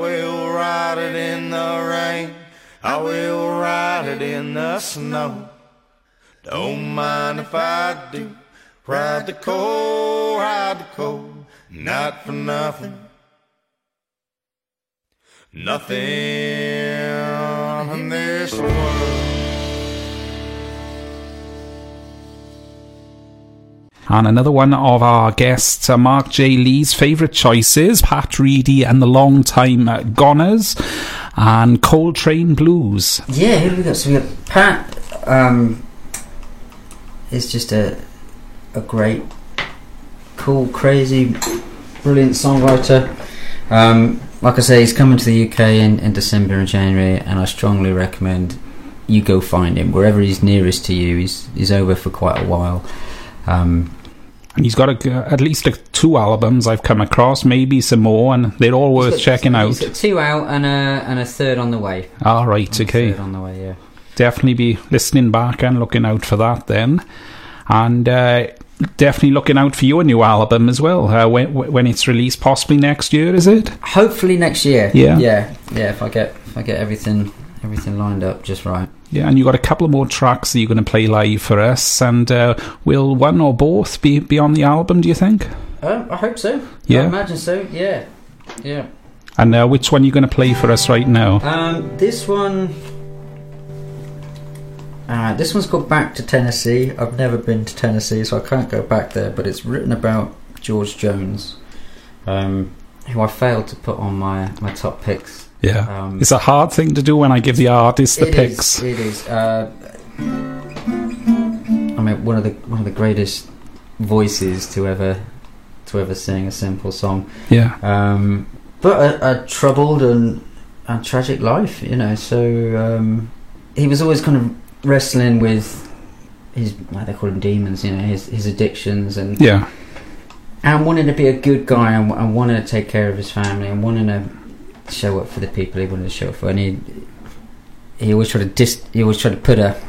will ride it in the rain. I will ride it in the snow. Don't mind if I do ride the cold, ride the cold. Not for nothing. Nothing in this world. And another one of our guests, uh, Mark J. Lee's favourite choices, Pat Reedy and the Long-Time Goners, and Coltrane Blues. Yeah, here we got? So we got Pat. Um, is just a a great, cool, crazy, brilliant songwriter. Um, like I say, he's coming to the UK in, in December and January, and I strongly recommend you go find him wherever he's nearest to you. He's he's over for quite a while. Um, And he's got a, at least a, two albums I've come across, maybe some more, and they're all worth got- checking out. Two out and a and a third on the way. All right, And okay. On the way, yeah. Definitely be listening back and looking out for that then. And uh, definitely looking out for your new album as well, uh, when, when it's released, possibly next year, is it? Hopefully next year. Yeah. yeah, yeah. If I get if I get everything everything lined up just right. Yeah, and you got a couple of more tracks that you're going to play live for us, and uh, will one or both be, be on the album, do you think? Um, I hope so. Yeah. I imagine so. Yeah, yeah. And uh, which one are you going to play for us right now? Um, this one. Uh, this one's called Back to Tennessee. I've never been to Tennessee, so I can't go back there. But it's written about George Jones, um, who I failed to put on my, my top picks. Yeah. Um, It's a hard thing to do when I give the artist the It is, picks. It is. Uh, I mean, one of the one of the greatest voices to ever to ever sing a simple song. Yeah. Um, but a, a troubled and, and tragic life, you know. So um, he was always kind of wrestling with his, like they call them demons, you know, his his addictions and Yeah. and wanting to be a good guy and, and wanting to take care of his family and wanting to show up for the people he wanted to show up for. And he he always tried to dis- he always tried to put a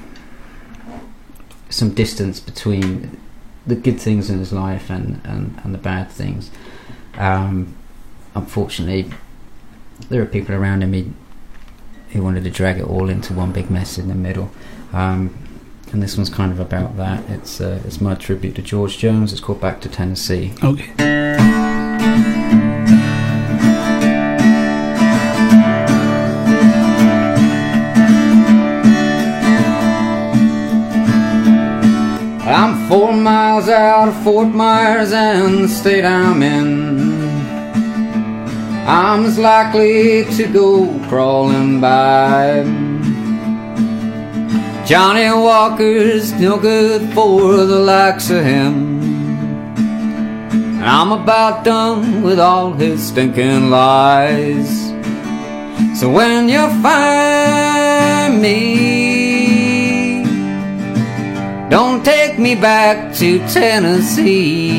some distance between the good things in his life and, and, and the bad things. Um, unfortunately, there are people around him he, who wanted to drag it all into one big mess in the middle. Um, and this one's kind of about that. It's uh, it's my tribute to George Jones. It's called Back to Tennessee. Okay. Miles out of Fort Myers and the state I'm in. I'm as likely to go crawling by. Johnnie Walker's no good for the likes of him. And I'm about done with all his stinking lies. So when you find me, don't take me back to Tennessee.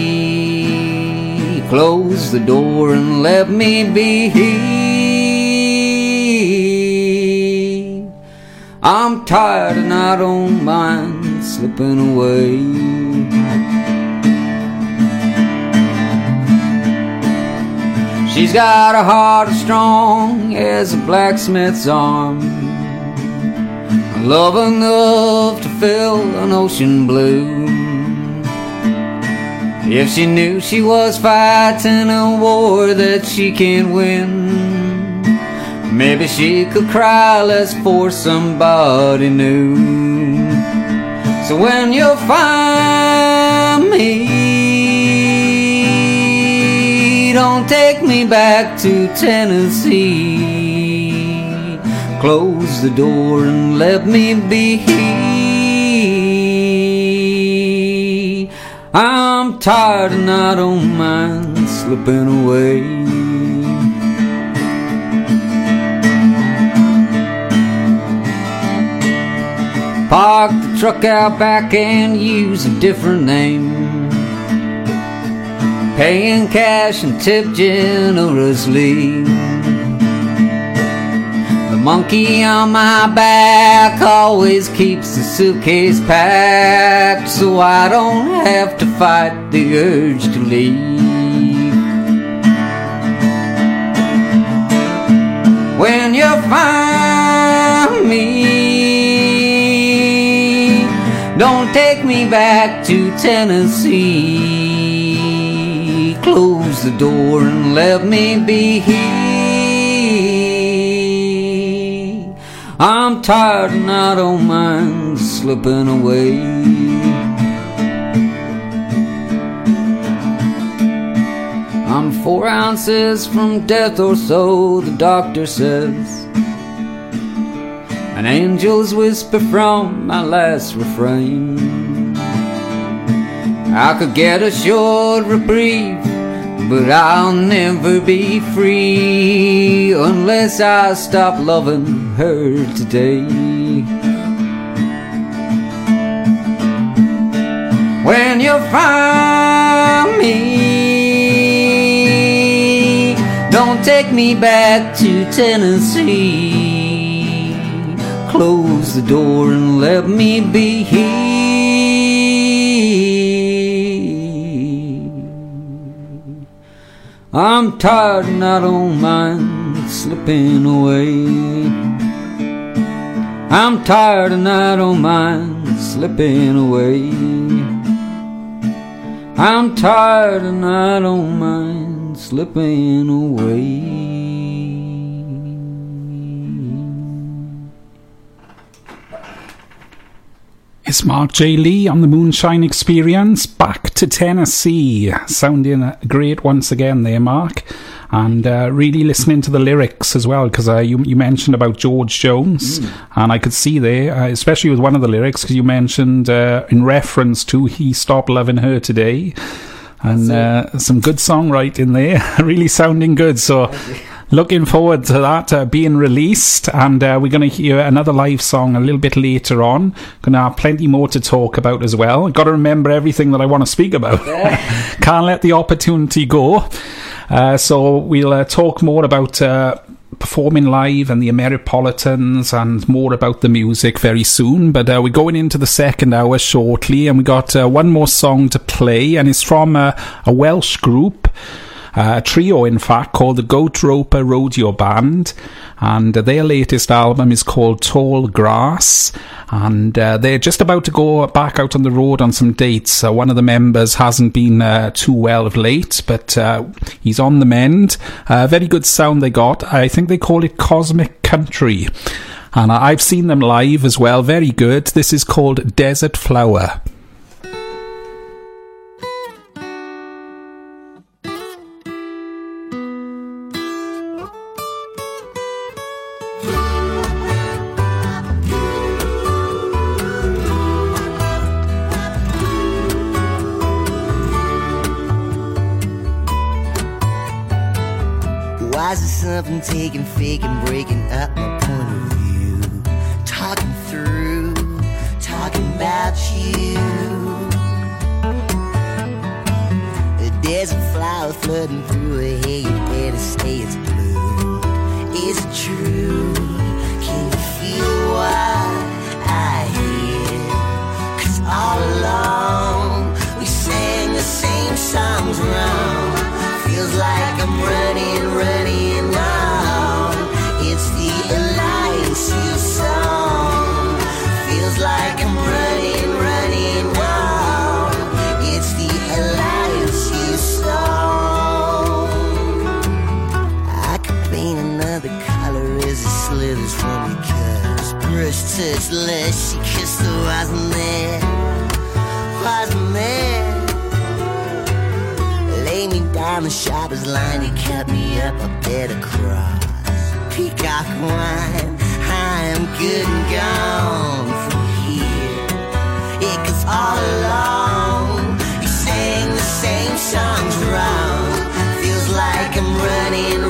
Close the door and let me be. I'm tired and I don't mind slipping away. She's got a heart as strong as a blacksmith's arm. Love enough to fill an ocean blue. If she knew she was fighting a war that she can't win, maybe she could cry less for somebody new. So when you find me, don't take me back to Tennessee. Close the door and let me be. I'm tired and I don't mind slipping away. Park the truck out back and use a different name. Paying cash and tip generously. Monkey on my back always keeps the suitcase packed, so I don't have to fight the urge to leave. When you find me, don't take me back to Tennessee. Close the door and let me be. I'm tired and I don't mind slipping away. I'm four ounces from death or so, the doctor says. An angel's whisper from my last refrain. I could get a short reprieve, but I'll never be free unless I stop loving her today. When you find me, don't take me back to Tennessee. Close the door and let me be here. I'm tired and I don't mind slipping away. I'm tired and I don't mind slipping away. I'm tired and I don't mind slipping away. It's Mark J. Lee on the Moonshine Experience. Back to Tennessee. Sounding great once again there, Mark. And uh, really listening to the lyrics as well, because uh, you, you mentioned about George Jones. And I could see there, uh, especially with one of the lyrics, because you mentioned uh, in reference to He Stopped Loving Her Today. And uh, some good songwriting there. really sounding good. So. Looking forward to that uh, being released, and uh, we're going to hear another live song a little bit later on. Going to have plenty more to talk about as well. Got to remember everything that I want to speak about. Can't let the opportunity go. Uh, so we'll uh, talk more about uh, performing live and the Ameripolitans and more about the music very soon. But uh, we're going into the second hour shortly, and we got uh, one more song to play, and it's from uh, a Welsh group. Uh, a trio, in fact, called the Goat Roper Rodeo Band, and uh, their latest album is called Tall Grass, and uh, they're just about to go back out on the road on some dates. Uh, one of the members hasn't been uh, too well of late, but uh, he's on the mend. Very good sound they got. I think they call it Cosmic Country. And I've seen them live as well. Very good. This is called Desert Flower. Something taking, faking, breaking up my point of view? Talking through, talking about you. There's a flower flooding through a hay, you better say it's blue. Is it true? Can you feel what I hear? Cause all along we sang the same songs wrong. Feels like I'm running Touch less, she kissed the wasn't there, wasn't there. Lay me down the shopper's line, he cut me up a bed across. Peacock wine, I am good and gone from here. Yeah, 'cause all along, you sang the same songs wrong. Feels like I'm running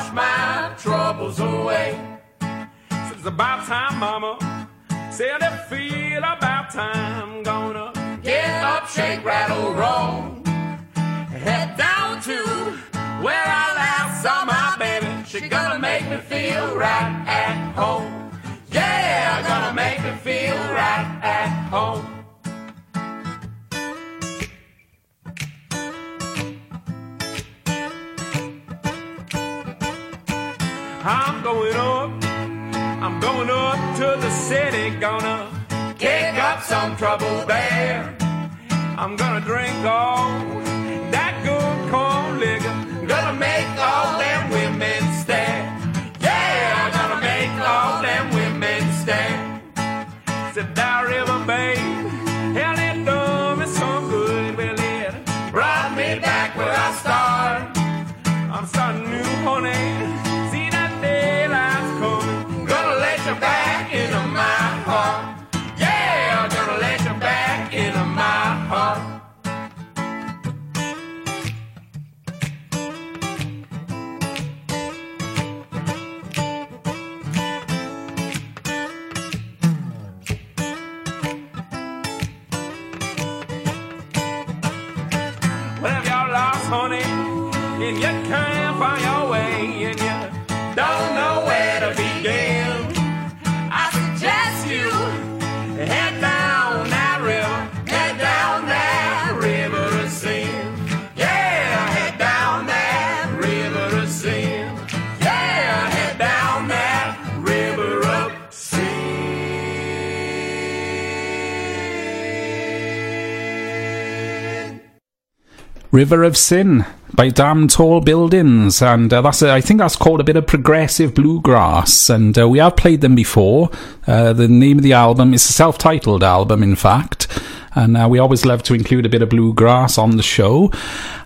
wash my troubles away. It's about time, mama. Said it feel about time. Gonna get up, shake, rattle, roll. Head down to where I last saw my baby. She gonna make me feel right at home. Yeah, gonna make me feel right at home. I'm up to the city, gonna kick up some trouble there. I'm gonna drink all that good corn liquor, gonna make all them women stare. Yeah, I'm gonna make all them women stare. Said that River of Sin by Damn Tall Buildings, and uh, that's a, I think that's called a bit of progressive bluegrass, and uh, we have played them before. Uh, the name of the album is a self-titled album, in fact, and uh, we always love to include a bit of bluegrass on the show.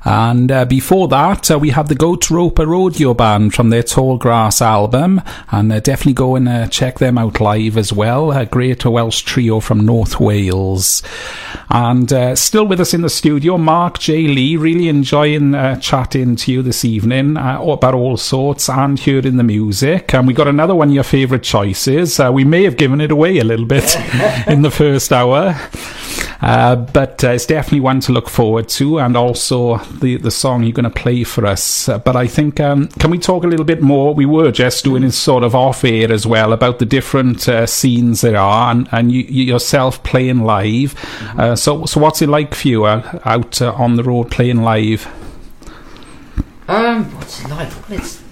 And uh, before that, uh, we had the Goat Roper Rodeo Band from their Tall Grass album, and uh, definitely go and uh, check them out live as well. A great Welsh trio from North Wales. And uh, still with us in the studio, Mark J. Lee, really enjoying chatting to you this evening about all sorts and hearing the music. And we got another one of your favourite choices. We may have given it away a little bit in the first hour. Uh, but uh, it's definitely one to look forward to, and also the the song you're going to play for us. Uh, but I think um, can we talk a little bit more? We were just doing it sort of off air as well about the different uh, scenes there are, and, and you, you yourself playing live. Uh, so so what's it like for you uh, out uh, on the road playing live? Um, what's it like? Well, it's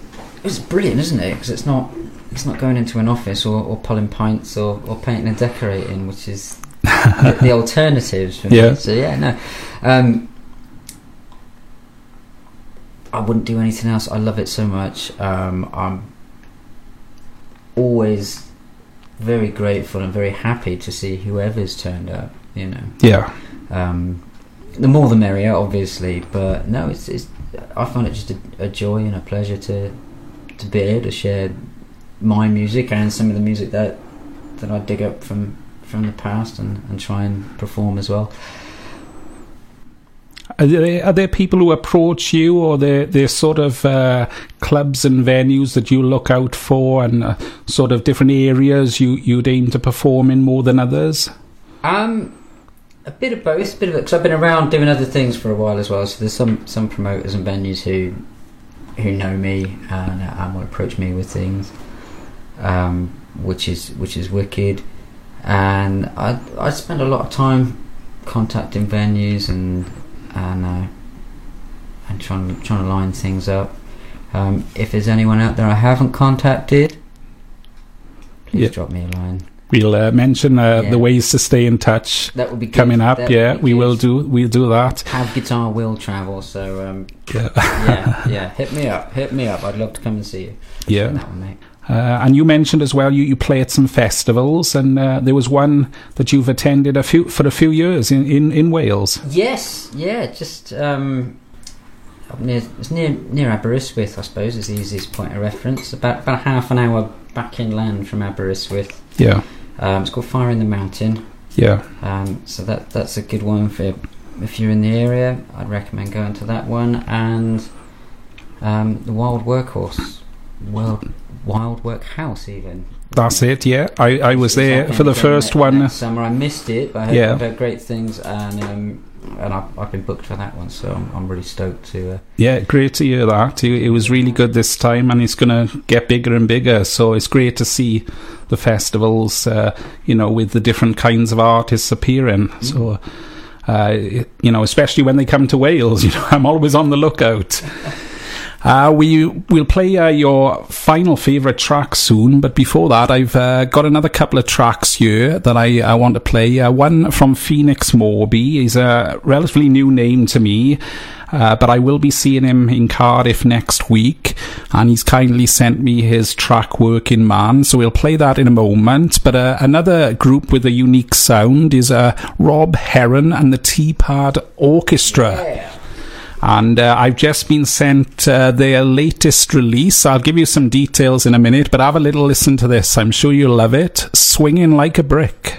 it's brilliant, isn't it? Because it's not it's not going into an office or, or pulling pints or, or painting and decorating, which is the, the alternatives for Yeah. me. So yeah, no. Um, I wouldn't do anything else. I love it so much. Um, I'm always very grateful and very happy to see whoever's turned up. You know, Yeah, um, the more the merrier, obviously. But no, it's, it's I find it just a, a joy and a pleasure to to be able to share my music and some of the music that that I dig up from from the past and, and try and perform as well. Are there, are there people who approach you, or there there sort of uh, clubs and venues that you look out for, and uh, sort of different areas you you'd aim to perform in more than others? Um, a bit of both, a bit of. Because I've been around doing other things for a while as well. So there's some some promoters and venues who who know me and, and will approach me with things, um, which is which is wicked. And I I spend a lot of time contacting venues and and uh, and trying trying to line things up. Um, if there's anyone out there I haven't contacted, please Yeah. drop me a line. We'll uh, mention uh, Yeah. the ways to stay in touch That would be good. coming up. That Yeah, we will do. We'll do that. Have guitar will travel, so um, Yeah, yeah, yeah. Hit me up, hit me up. I'd love to come and see you. yeah. That one, mate. Uh, and you mentioned as well you, you play at some festivals, and uh, there was one that you've attended a few for a few years in, in, in Wales. Yes, yeah. Just um, near it's near near Aberystwyth, I suppose, is the easiest point of reference. About about half an hour back inland from Aberystwyth. Yeah, Um, it's called Fire in the Mountain. yeah. Um, so that that's a good one for if you're in the area. I'd recommend going to that one and um, the Wild Workhorse, Wild Wild Work House even. That's it. Yeah, I, I was there for the first one. summer. I missed it, but I heard, Yeah. Heard great things and. Um, and I've, I've been booked for that one, so I'm, I'm really stoked to. Uh, Yeah, great to hear that. It, it was really good this time, and it's going to get bigger and bigger. So it's great to see the festivals, uh, you know, with the different kinds of artists appearing. So, uh, you know, especially when they come to Wales, you know, I'm always on the lookout. Uh, we will play uh, your final favourite track soon, but before that, I've uh, got another couple of tracks here that I, I want to play. Uh, one from Phoenix Morby. He's a relatively new name to me, uh, but I will be seeing him in Cardiff next week, and he's kindly sent me his track Working Man, so we'll play that in a moment. But uh, another group with a unique sound is uh, Rob Heron and the Teapad Orchestra and uh, I've just been sent uh, their latest release. I'll give you some details in a minute, but have a little listen to this. I'm sure you'll love it. Swinging like a brick.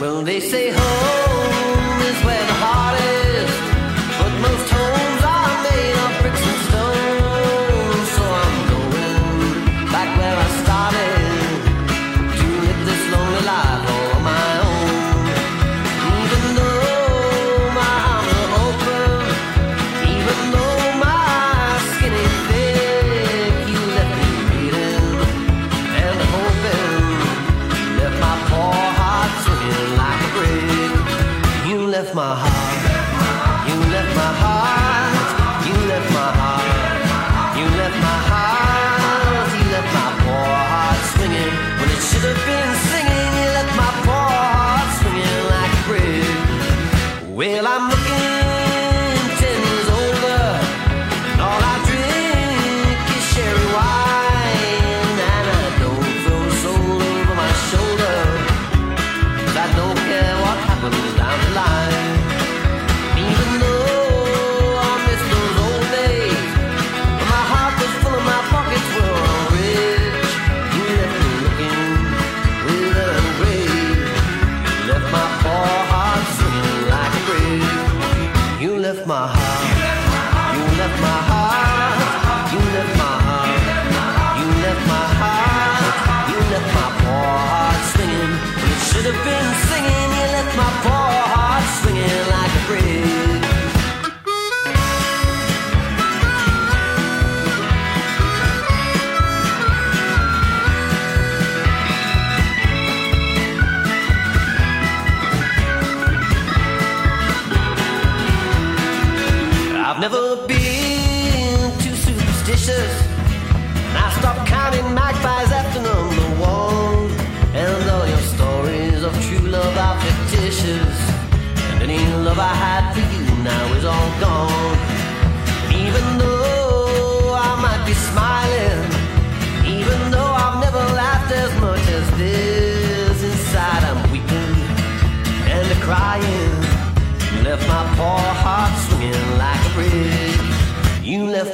Well, they say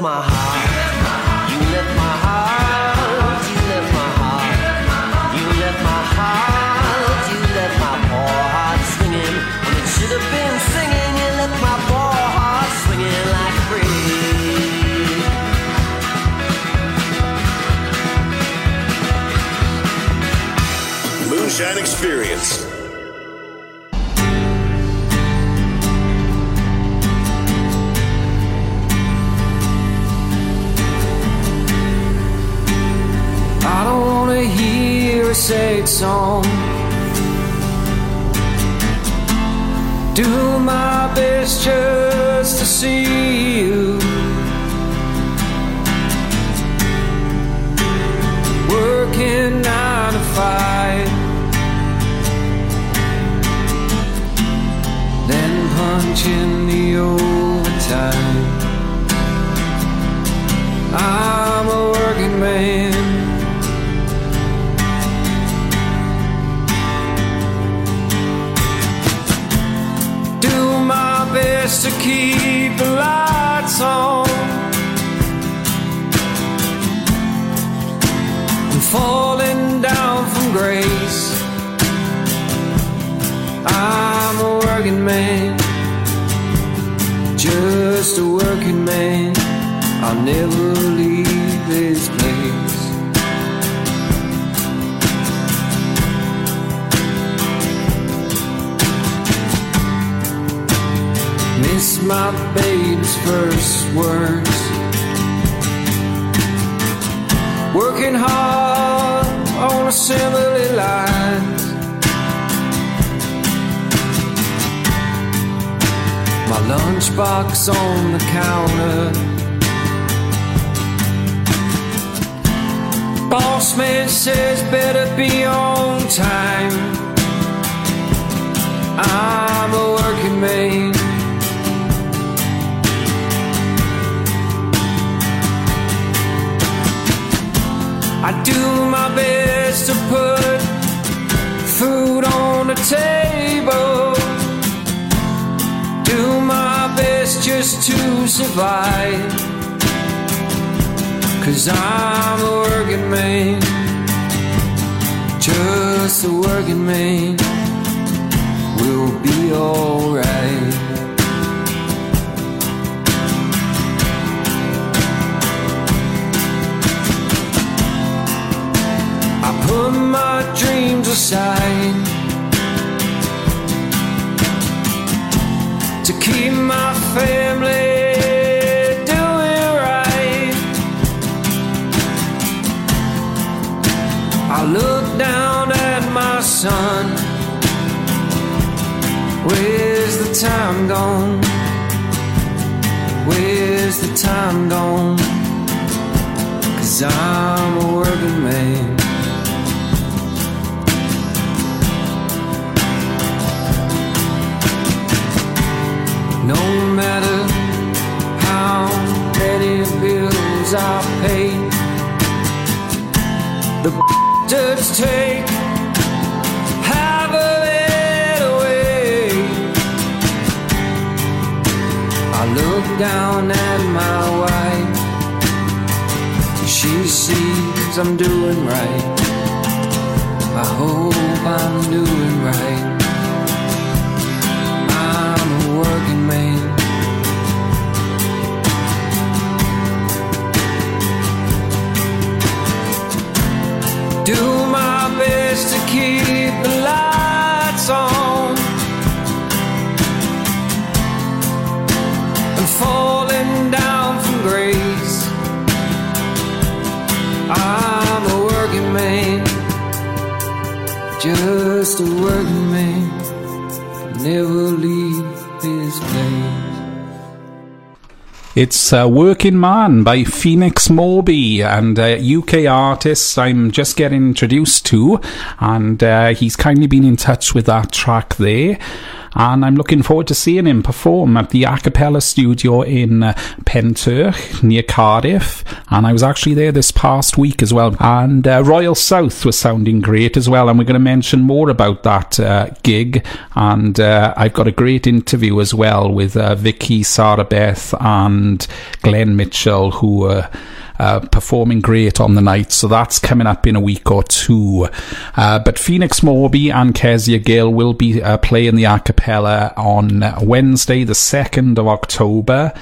my heart. You left my heart. You left my heart. You left my heart. You left my poor heart swinging when it should have been singing. You left my poor heart swinging like brick. Moonshine Experience. Sad song. Do my best just to see you. Working nine to five. Then punching the overtime. I'm a working man. just to keep the lights on. I'm falling down from grace. I'm a working man, just a working man. I'll never leave this place. My baby's first words. Working hard on assembly lines. My lunchbox on the counter. Boss man says better be on time. I'm a working man. I do my best to put food on the table. Do my best just to survive. Cause I'm a working man. Just a working man. We'll be alright. Where's the time gone? Where's the time gone? Cause I'm a working man. No matter how many bills I pay, the just take half of it away. I look down at my wife, she sees I'm doing right. I hope I'm doing right. Do my best to keep the lights on and falling down from grace. I'm a working man, just a working man never It's uh, Working Man by Phoenix Moby and uh, UK artist I'm just getting introduced to. And uh, he's kindly been in touch with that track there and I'm looking forward to seeing him perform at the Acapela studio in uh, Pentyrch near Cardiff. And I was actually there this past week as well. And uh, Royal South was sounding great as well. And we're going to mention more about that uh, gig. And uh, I've got a great interview as well with uh, Vicky, Sarah Beth and Glenn Mitchell who were uh, performing great on the night. So that's coming up in a week or two. Uh, but Phoenix Moby and Kezia Gill will be uh, playing the Acapela on Wednesday, the 2nd of October.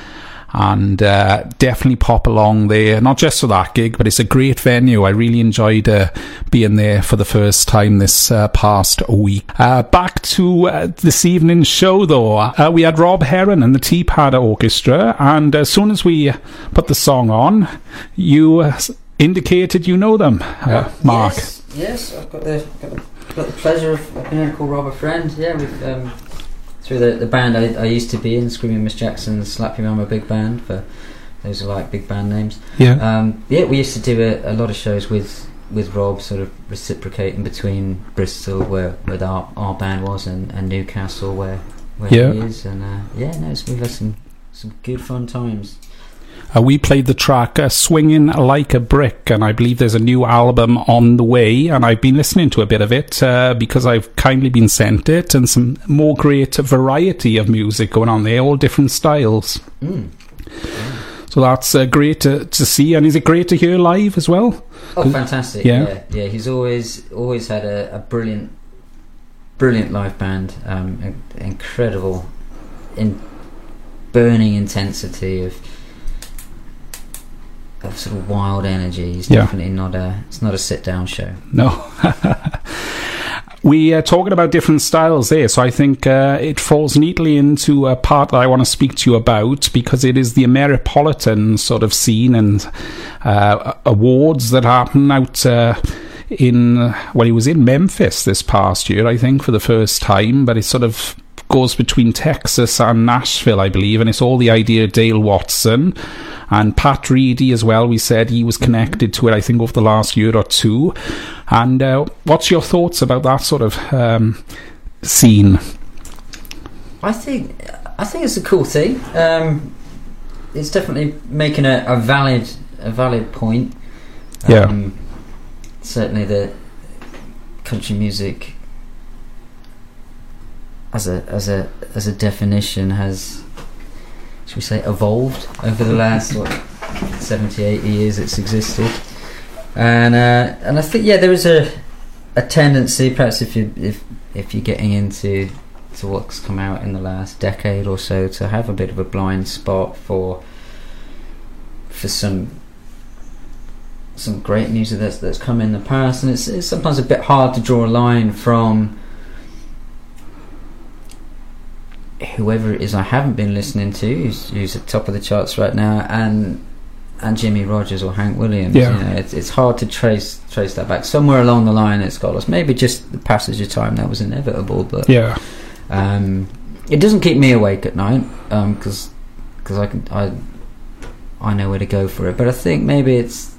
And uh, definitely pop along there, not just for that gig, but it's a great venue. I really enjoyed uh, being there for the first time this uh, past week. Uh, back to uh, this evening's show, though. Uh, we had Rob Heron and the Teapad Orchestra, and as soon as we put the song on, you uh, indicated you know them, uh, Mark. Yes, yes, I've got the, got the got the pleasure of being able to call Rob a friend. Yeah, we've um, through the the band I, I used to be in, Screaming Miss Jackson, Slap Your Mama Big Band. For those who like big band names. Yeah. Um, yeah, we used to do a, a lot of shows with with Rob, sort of reciprocating between Bristol, where where our, our band was, and, and Newcastle, where where Yeah. he is. And uh, yeah, no, it's, we've had some some good fun times. Uh, we played the track uh, Swinging Like a Brick, and I believe there's a new album on the way, and I've been listening to a bit of it uh, because I've kindly been sent it, and some more great variety of music going on there, all different styles. Mm. So that's uh, great to, to see, and is it great to hear live as well? Oh, fantastic! Yeah. Yeah, yeah. He's always always had a, a brilliant brilliant live band, um, incredible, in burning intensity of of sort of wild energy. It's Yeah. definitely not a it's not a sit down show. No. we are talking about different styles there, so I think uh, it falls neatly into a part that I want to speak to you about because it is the Ameripolitan sort of scene and uh, awards that happen out. Uh, in well, he was in Memphis this past year, I think, for the first time, but it sort of goes between Texas and Nashville, I believe, and it's all the idea of Dale Watson and Pat Reedy as well. We said he was connected to it, I think, over the last year or two. And uh, what's your thoughts about that sort of um, scene? I think I think it's a cool thing. Um, it's definitely making a, a valid a valid point. Yeah. Certainly, the country music as a as a as a definition has, should we say, evolved over the last what 70, 80 years it's existed, and uh, and I think yeah, there is a a tendency, perhaps if you if if you're getting into to what's come out in the last decade or so to have a bit of a blind spot for for some some great music that's that's come in the past and it's, it's sometimes a bit hard to draw a line from whoever it is I haven't been listening to who's, who's at the top of the charts right now and and Jimmie Rodgers or Hank Williams Yeah. you know it's, it's hard to trace trace that back somewhere along the line it's got us. maybe just the passage of time that was inevitable but Yeah, um, it doesn't keep me awake at night because because I can I I know where to go for it. But I think maybe it's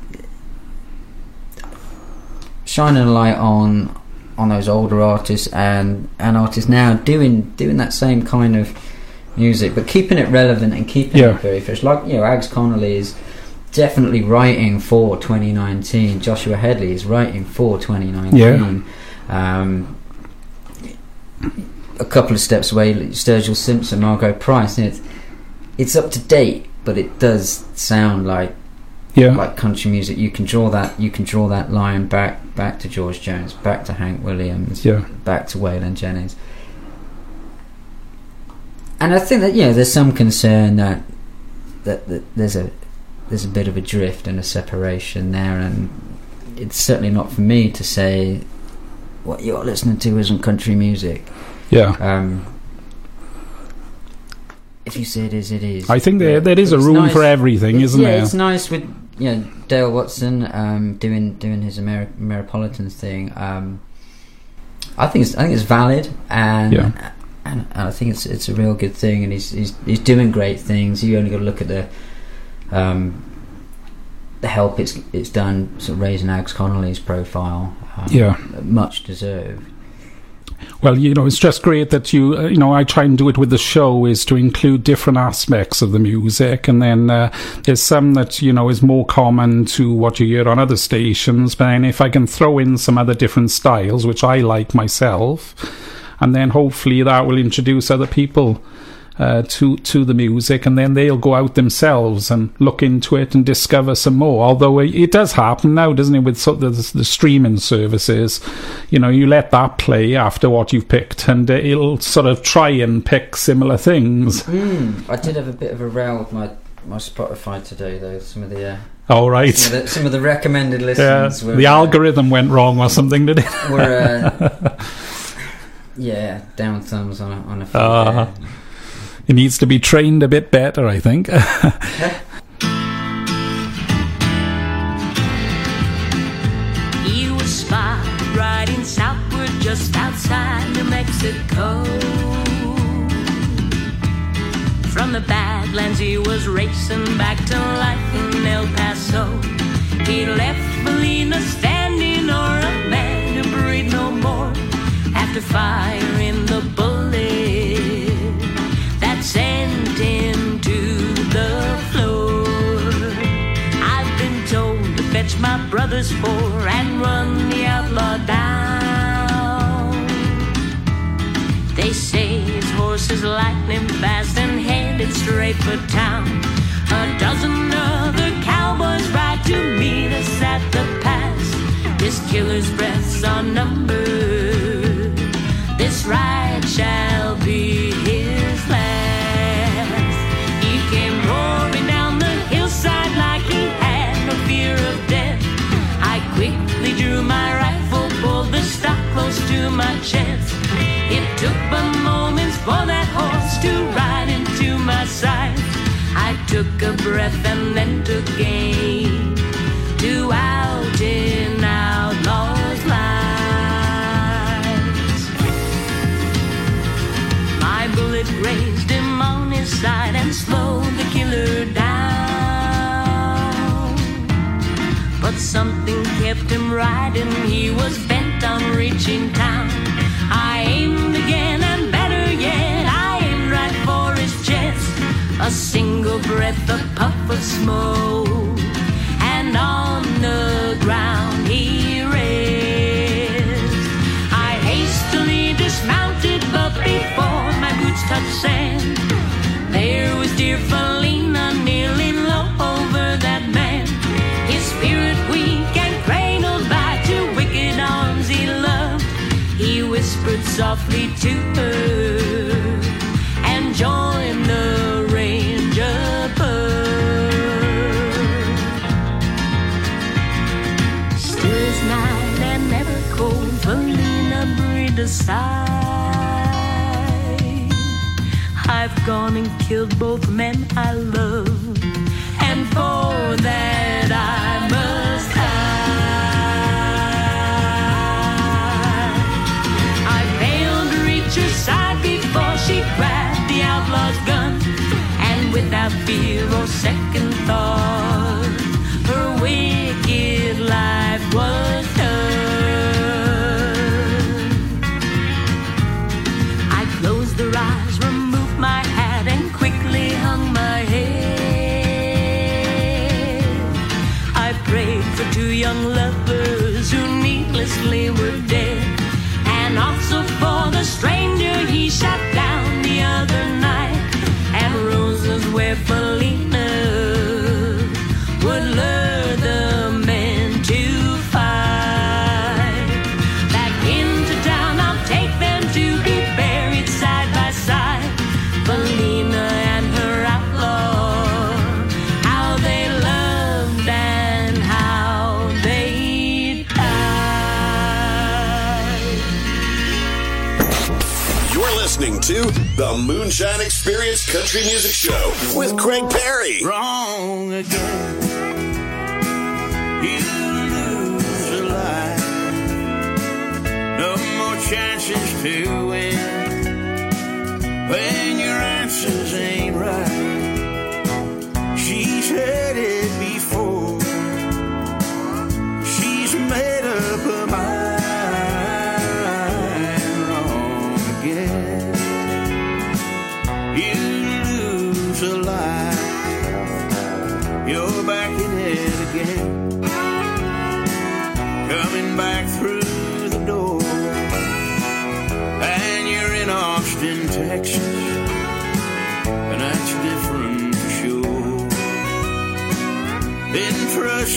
shining a light on on those older artists and and artists now doing doing that same kind of music, but keeping it relevant and keeping Yeah. it very fresh. Like you know, Ags Connolly is definitely writing for 2019. Joshua Hedley is writing for 2019. Um, a couple of steps away, Sturgill Simpson, Margo Price, it's it's up to date, but it does sound like yeah, like country music. You can draw that you can draw that line back back to George Jones, back to Hank Williams, yeah, back to Waylon Jennings. And I think that yeah, there's some concern that, that that there's a there's a bit of a drift and a separation there, and it's certainly not for me to say what you're listening to isn't country music. yeah. Um, if you say it is, it is. I think there there is a room nice- for everything, it's- isn't yeah, there? it's nice with you know Dale Watson um, doing doing his Ameri- Ameripolitan thing. Um, I think it's I think it's valid and, Yeah. and I think it's it's a real good thing and he's he's he's doing great things. You only got to look at the um, the help it's it's done sort of raising Ags Connolly's profile. Um, Yeah. much deserved. Well, you know, it's just great that you, uh, you know, I try and do it with the show is to include different aspects of the music, and then uh, there's some that you know is more common to what you hear on other stations. But then if I can throw in some other different styles, which I like myself, and then hopefully that will introduce other people. Uh, to to the music, and then they'll go out themselves and look into it and discover some more. Although it, it does happen now, doesn't it, with sort of the, the streaming services? You know, you let that play after what you've picked, and uh, it'll sort of try and pick similar things. Mm, I did have a bit of a row with my my Spotify today, though. Some of the uh, All right. some, of the, some of the recommended Yeah, listens were the uh, algorithm went wrong or something, did it? were uh, yeah down thumbs on a on a few Ah. It needs to be trained a bit better, I think. He was riding southward just outside New Mexico. From the Badlands, he was racing back to life in El Paso. He left standing or a man to breathe no more after the my brothers for and run the outlaw down. They say his horse is lightning fast and headed straight for town. A dozen other cowboys ride to meet us at the pass. This killer's breaths are numbered. This to my chest. It took a moments for that horse to ride into my sight. I took a breath and then took aim to out in outlaw's light. My bullet grazed him on his side and slowed the killer down. But something kept him riding, he was bent on reaching town. I aimed again, and better yet, I aimed right for his chest. A single breath, a puff of smoke, and on the ground he rests. I hastily dismounted, but before my boots touched sand, there was dear Felina softly to her and joined the range above. Still as night and never cold, Felina a sigh. I've gone and killed both men I love, and for that without fear or second thought, her wicked life was the Moonshine Experience Country Music Show with Craig Perry. wrong again. You lose a life. No more chances to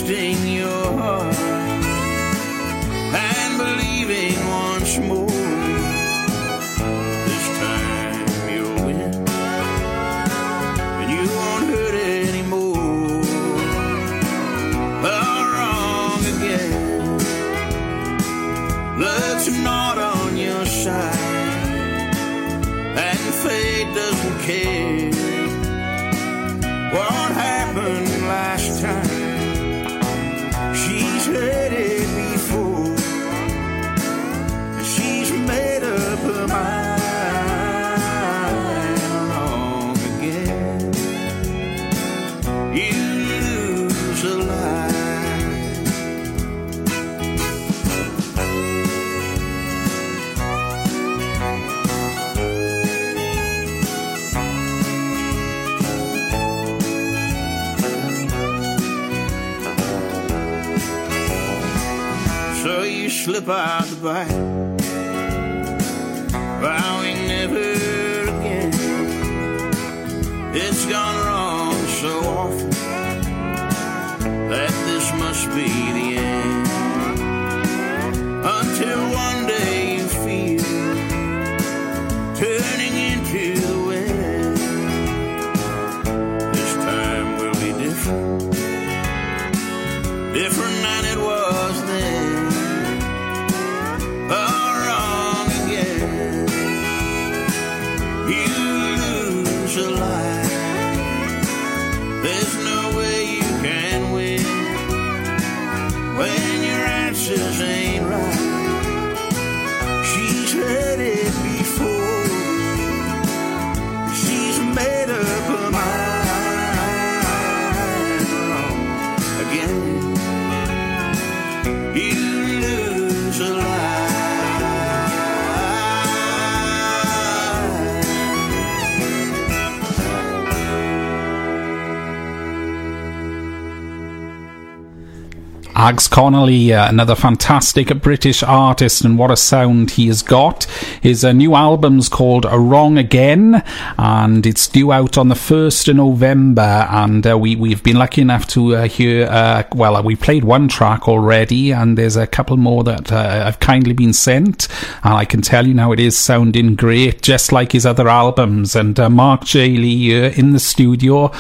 trusting your out the back, vowing never again. It's gone wrong so often that this must be the end. Until one Ags Connolly, uh, another fantastic British artist, and what a sound he has got. His uh, new album's called Wrong Again, and it's due out on the 1st of November. And uh, we, we've been lucky enough to uh, hear, uh, well, uh, we played one track already, and there's a couple more that uh, have kindly been sent. And I can tell you now it is sounding great, just like his other albums. And uh, Mark J. Lee uh, in the studio,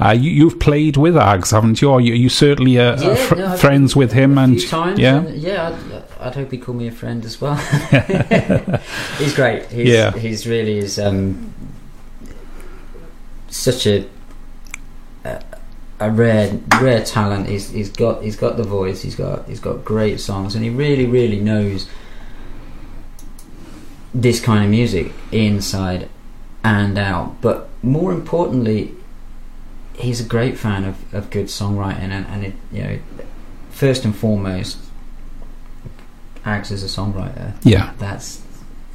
uh, you, you've played with Ags, haven't you? Or you, you certainly uh, Yeah, are fr- no, I've friends with him, and times, yeah. and yeah, I'd, I'd hope he'd call me a friend as well. he's great. He's, Yeah. he's really is um, such a, a a rare rare talent. He's he's got he's got the voice. He's got he's got great songs, and he really really knows this kind of music inside and out. But more importantly, he's a great fan of, of good songwriting, and, and it, you know, first and foremost, Ags as a songwriter. Yeah. That's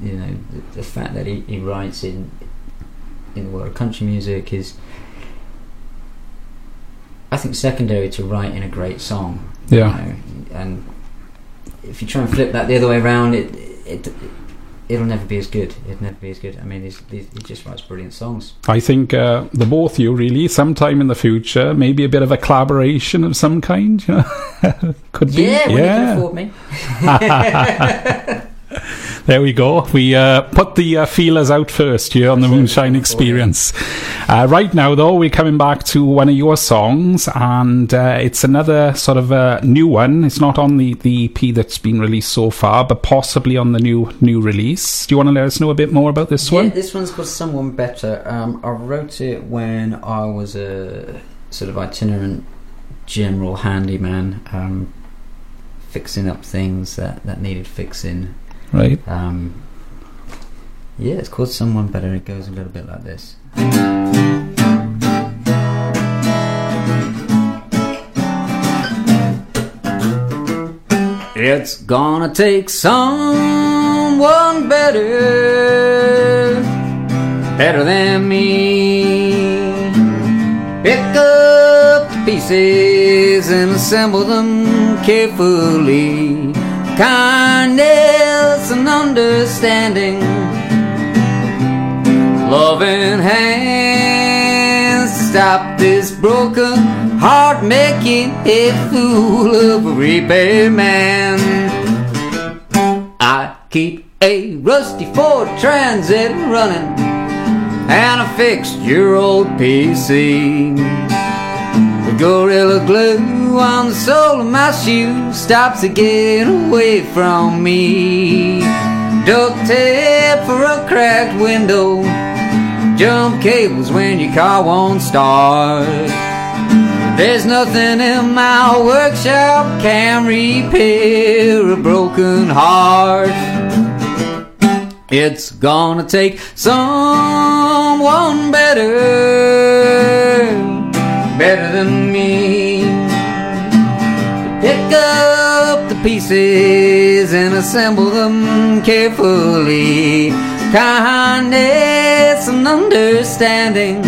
you know the, the fact that he, he writes in in the world of country music is. I think secondary to writing a great song. you Yeah. know, and if you try and flip that the other way around, it it it'll never be as good. It'll never be as good. I mean, he's, he he just writes brilliant songs. I think uh, the both of you really, sometime in the future, maybe a bit of a collaboration of some kind. You know, could be. Yeah, when yeah. you can afford me. There we go. We uh, put the uh, feelers out first here on the Moonshine Experience. Uh, right now, though, we're coming back to one of your songs, and uh, it's another sort of uh, new one. It's not on the, the EP that's been released so far, but possibly on the new new release. Do you want to let us know a bit more about this one? Yeah, one? this one's called Someone Better. Um, I wrote it when I was a sort of itinerant general handyman, um, fixing up things that, that needed fixing. Right. Um, yeah, it's called Someone Better. It goes a little bit like this. It's gonna take someone better, better than me. Pick up the pieces and assemble them carefully. Kindness and understanding, loving hands stop this broken heart making a fool of a repairman. I keep a rusty Ford Transit running, and I fixed your old PC. Gorilla Glue on the sole of my shoe stops it get away from me. Duct tape for a cracked window, jump cables when your car won't start. There's nothing in my workshop can repair a broken heart. It's gonna take someone better, better than me. to Pick up the pieces and assemble them carefully. Kindness and understanding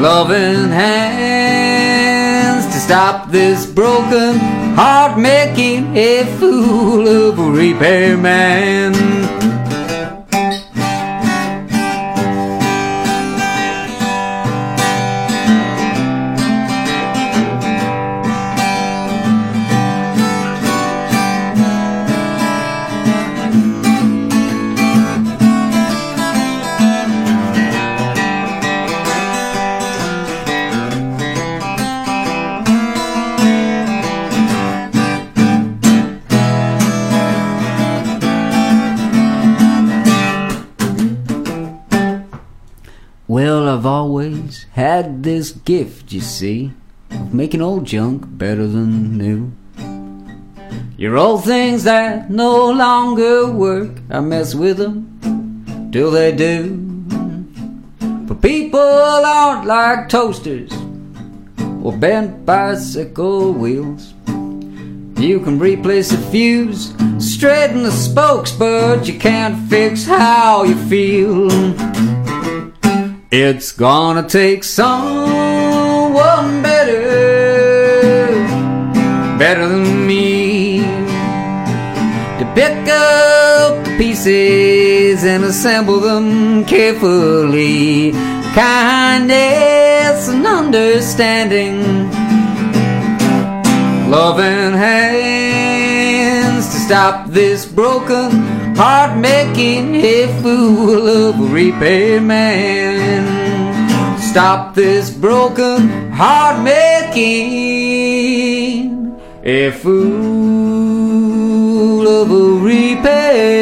loving hands to stop this broken heart making a fool of a repairman. Always had this gift, you see, of making old junk better than new. Your old things that no longer work, I mess with them till they do. But people aren't like toasters or bent bicycle wheels. You can replace a fuse, straighten the spokes, but you can't fix how you feel. It's gonna take someone better, better than me, to pick up the pieces and assemble them carefully. Kindness and understanding loving hands to stop this broken heart making a fool of a repairman. Stop this broken heart making a fool of a repair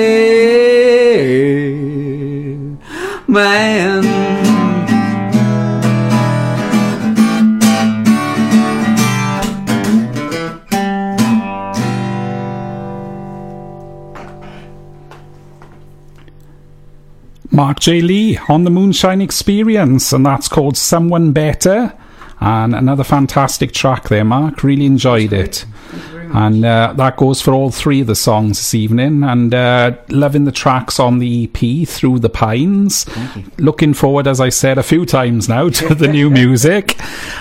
Mark J. Lee on the Moonshine Experience, and that's called Someone Better. And another fantastic track there, Mark. Really enjoyed it. And uh, that goes for all three of the songs this evening. And uh, loving the tracks on the EP, Through the Pines. Looking forward, as I said a few times now, to the new music.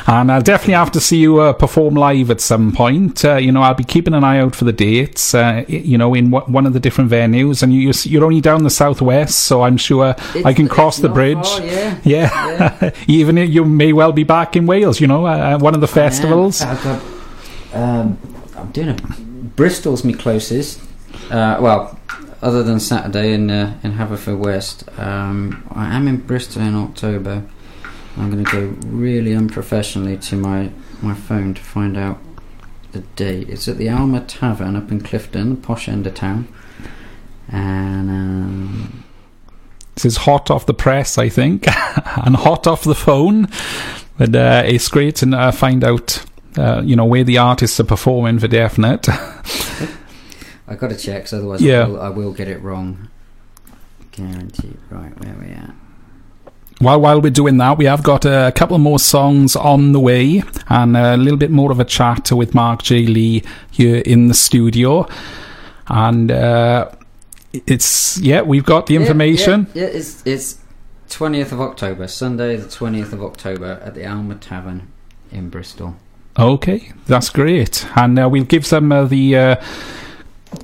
And I'll definitely have to see you uh, perform live at some point. Uh, you know, I'll be keeping an eye out for the dates, uh, you know, in w- one of the different venues. And you, you're only down the southwest, so I'm sure I can cross the bridge. far, yeah. Yeah. Even if you may well be back in Wales, you know, uh, one of the festivals. Yeah, um, doing Bristol's my closest. Uh, well, other than Saturday in uh, in Haverfordwest, um, I am in Bristol in October. I'm going to go really unprofessionally to my my phone to find out the date. It's at the Alma Tavern up in Clifton, posh end of town, and. Um, This is hot off the press, I think, and hot off the phone. But uh, it's great to uh, find out, uh, you know, where the artists are performing for definite. I got to check, 'cause otherwise Yeah. I, will, I will get it wrong. Guaranteed. Right, where we at? While while we're doing that, we have got a couple more songs on the way, and a little bit more of a chat with Mark J. Lee here in the studio. And uh, it's yeah, we've got the Yeah, information. Yeah, yeah, it's it's twentieth of October, Sunday the twentieth of October at the Alma Tavern in Bristol. Okay, that's great. And uh, we'll give them uh, the uh,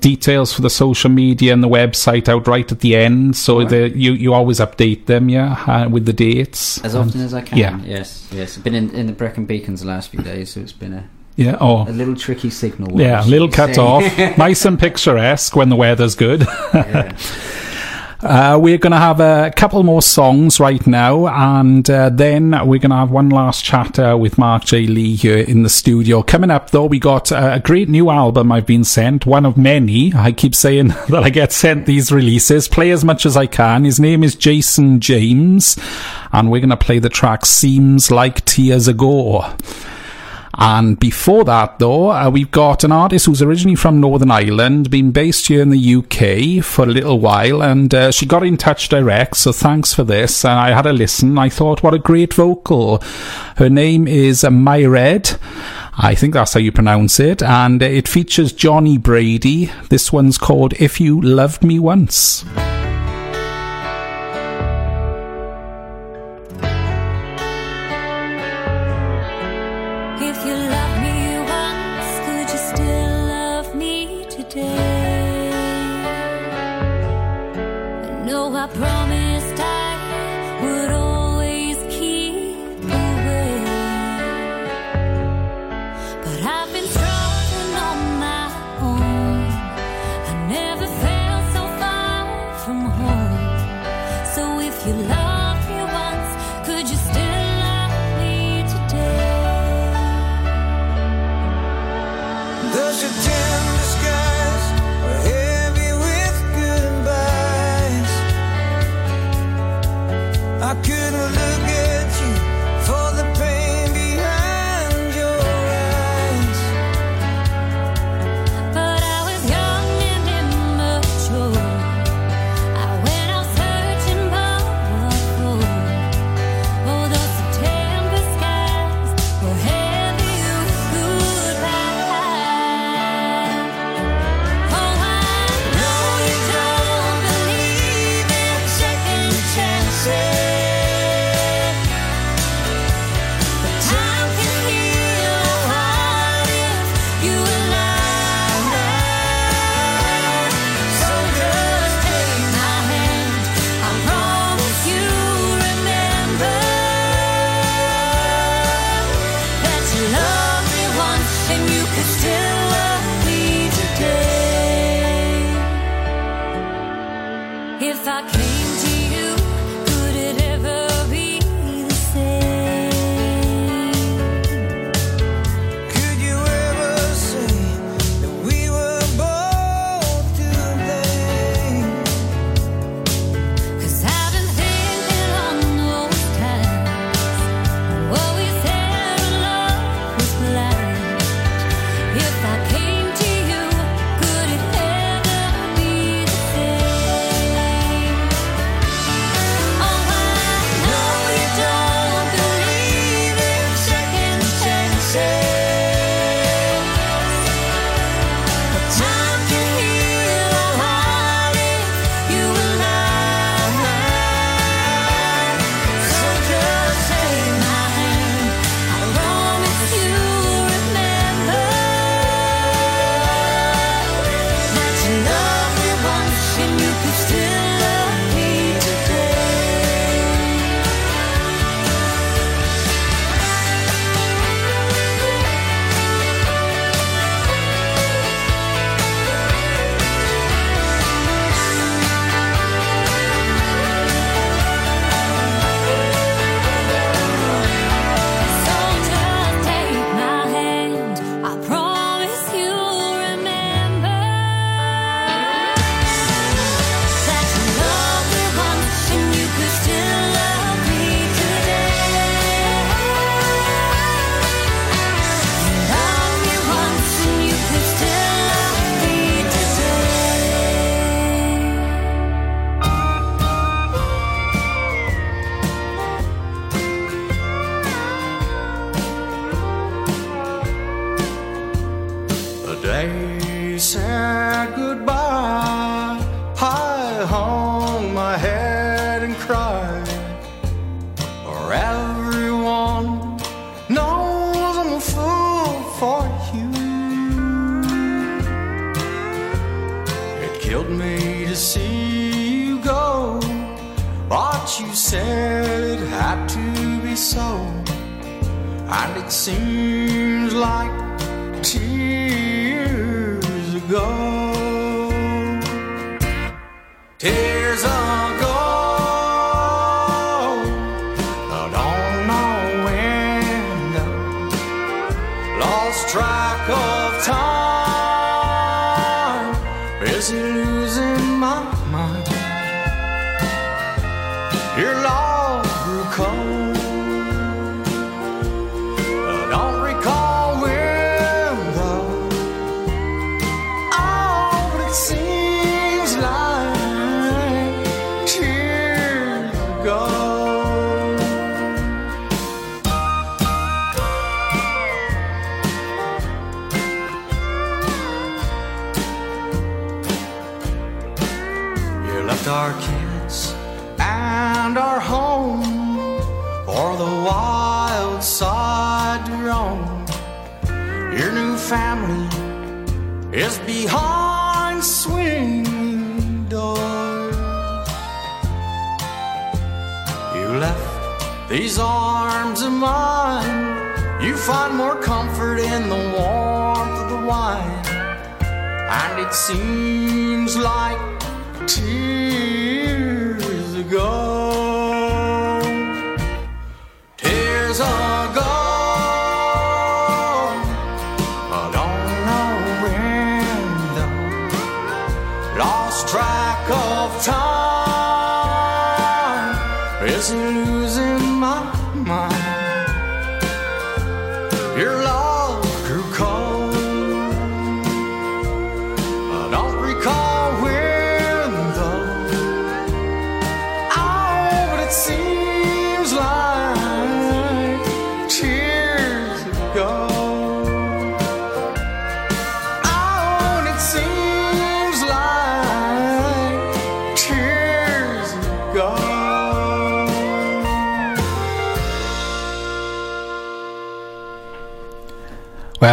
details for the social media and the website out right at the end, so Right. that you you always update them, yeah, uh, with the dates As And- often as I can. yeah. Yes, yes. I've been in, in the Brecon Beacons the last few days, so it's been a, Yeah. Oh. a little tricky signal. Yeah, a little cut say. off. nice and picturesque when the weather's good. Yeah. Uh, we're going to have a couple more songs right now, and uh, then we're going to have one last chat uh, with Mark J. Lee here in the studio. Coming up, though, we got uh, a great new album I've been sent, one of many. I keep saying that I get sent these releases. Play as much as I can. His name is Jason James, and we're going to play the track Seems Like Tears Ago. And before that, though, uh, we've got an artist who's originally from Northern Ireland, been based here in the UK for a little while, and uh, she got in touch direct, so thanks for this. And I had a listen. I thought, what a great vocal. Her name is uh, Myred. I think that's how you pronounce it. And it features Johnny Brady. This one's called If You Loved Me Once.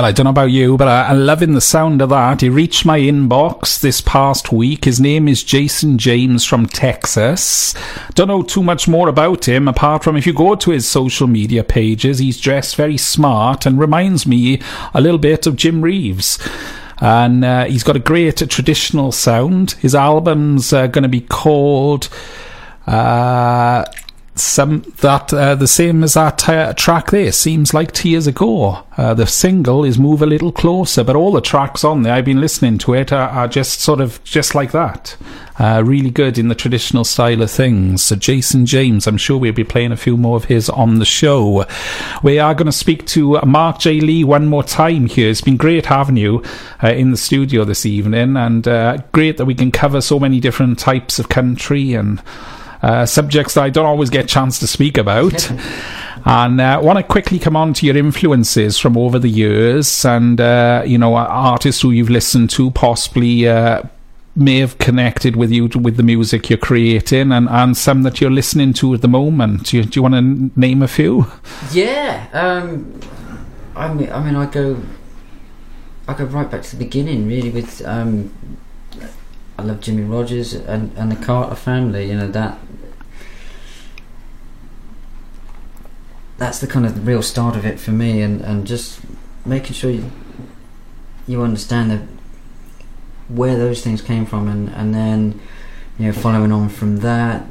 I don't know about you, but I, I'm loving the sound of that. He reached my inbox this past week. His name is Jason James from Texas. Don't know too much more about him, apart from if you go to his social media pages, he's dressed very smart and reminds me a little bit of Jim Reeves. And uh, he's got a great traditional sound. His album's uh, going to be called. Some that uh, the same as that uh, track there seems like tears ago. Uh, the single is "Move a Little Closer," but all the tracks on there, I've been listening to it, are, are just sort of just like that. Uh, really good in the traditional style of things. So Jason James, I'm sure we'll be playing a few more of his on the show. We are going to speak to Mark J. Lee one more time here. It's been great having you uh, in the studio this evening, and uh, great that we can cover so many different types of country and uh, subjects that I don't always get a chance to speak about. and I uh, want to quickly come on to your influences from over the years and, uh, you know, artists who you've listened to, possibly uh, may have connected with you to, with the music you're creating and, and some that you're listening to at the moment. Do you, do you want to n- name a few? Yeah, um, I mean, I mean, I go, I go right back to the beginning, really. With um, I love Jimmie Rodgers and, and the Carter family. You know that. That's the kind of the real start of it for me, and, and just making sure you you understand that where those things came from, and, and then you know following on from that,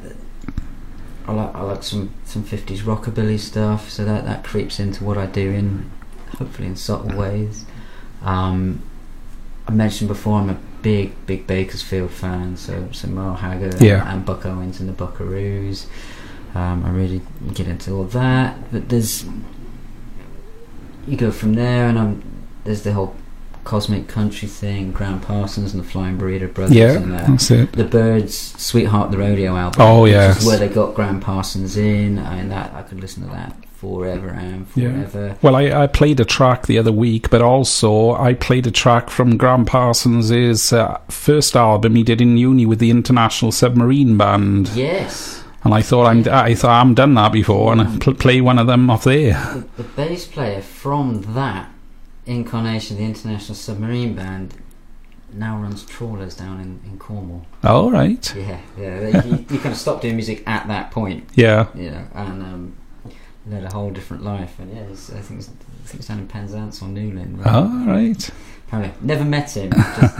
I like I like some some fifties rockabilly stuff, so that that creeps into what I do in hopefully in subtle ways. Um, I mentioned before I'm a big big Bakersfield fan, so so Merle Haggard Yeah. and Buck Owens and the Buckaroos. Um, I really get into all that, but there's you go from there, and I'm there's the whole cosmic country thing, Gram Parsons and the Flying Burrito Brothers, Yeah, and it. The Byrds' "Sweetheart" the rodeo album. Oh, yeah, where they got Gram Parsons in. I mean, that I could listen to that forever and Yeah. forever. Well, I, I played a track the other week, but also I played a track from Gram Parsons' uh, first album he did in uni with the International Submarine Band. Yes, And I thought I'm I thought I'm done that before, and I pl- play one of them off there. the, the bass player from that incarnation of the International Submarine Band now runs trawlers down in, in Cornwall. All right. Yeah, yeah. You, kind of stopped doing music at that point, Yeah. you know, and um, led a whole different life. And yeah, I think it's, I think it's down in Penzance or Newlyn. All right. Apparently, never met him, just,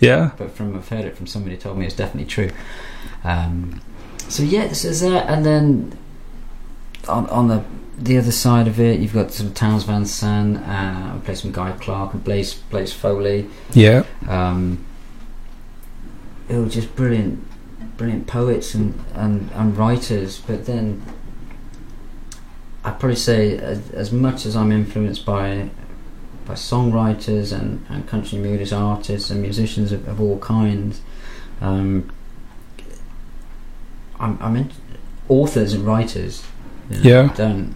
Yeah. but from I've heard it from somebody who told me it's definitely true. Um, so yeah, this is that, and then on on the the other side of it, you've got sort of Townes Van Zandt, uh, I play some Guy Clark and Blaze Blaze Foley. Yeah. Um, it was just brilliant, brilliant poets and, and, and writers. But then, I'd probably say as, as much as I'm influenced by by songwriters and, and country music artists and musicians of, of all kinds, um, I'm, I'm in authors and writers. you know, Yeah. Don't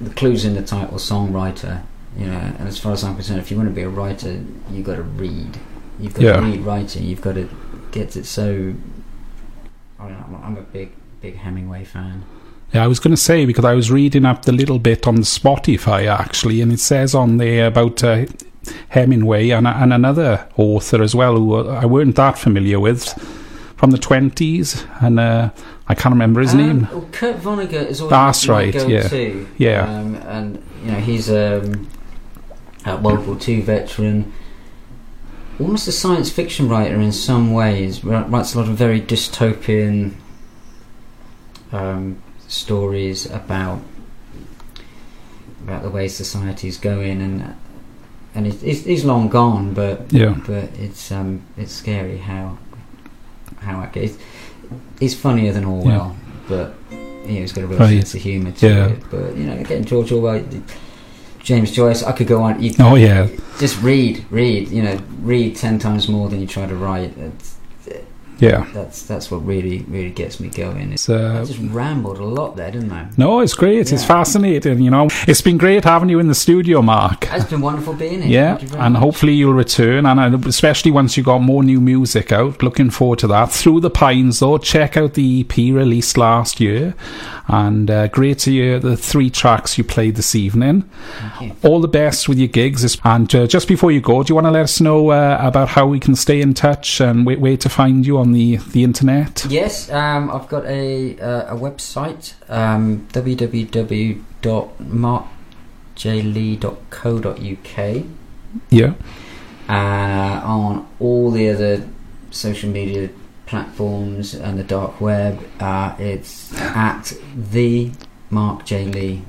the clues in the title, songwriter. You know, and as far as I'm concerned, if you want to be a writer, you've got to read. You've got Yeah. to read writing. You've got to get it so. I don't know, I'm a big, big Hemingway fan. Yeah, I was going to say because I was reading up the little bit on the Spotify actually, and it says on there about uh, Hemingway and, and another author as well who I weren't that familiar with from the twenties, and uh, I can't remember his Um, name. Well, Kurt Vonnegut is always That's right, go-to. Yeah. Um, and you know he's um, a World War Two veteran, almost a science fiction writer in some ways. Wri- Writes a lot of very dystopian um, stories about about the way society's going, and and it, he's, he's long gone, but Yeah. but it's um, it's scary how how it gets. He's funnier than Orwell, but you know, he's got a real Right. sense of humour to Yeah. it. But you know, again, George Orwell, James Joyce, I could go on. You, Oh yeah, just read, read. You know, read ten times more than you try to write. It's, yeah. that's that's what really really gets me going. It's, I uh, just rambled a lot there, didn't I? no, it's great. It's fascinating. You know, it's been great having you in the studio, Mark. It's been wonderful being here. Yeah, Thank you very and much. hopefully you'll return, and uh, especially once you got more new music out. Looking forward to that. Through the Pines, though, check out the EP released last year, and uh, great to hear the three tracks you played this evening. All the best with your gigs, and uh, just before you go, do you want to let us know uh, about how we can stay in touch and where, where to find you on the the internet? Yes, um, I've got a uh, a website um, www.markjlee.co.uk Yeah, uh, on all the other social media platforms and the dark web. Uh, it's at the Mark J Lee.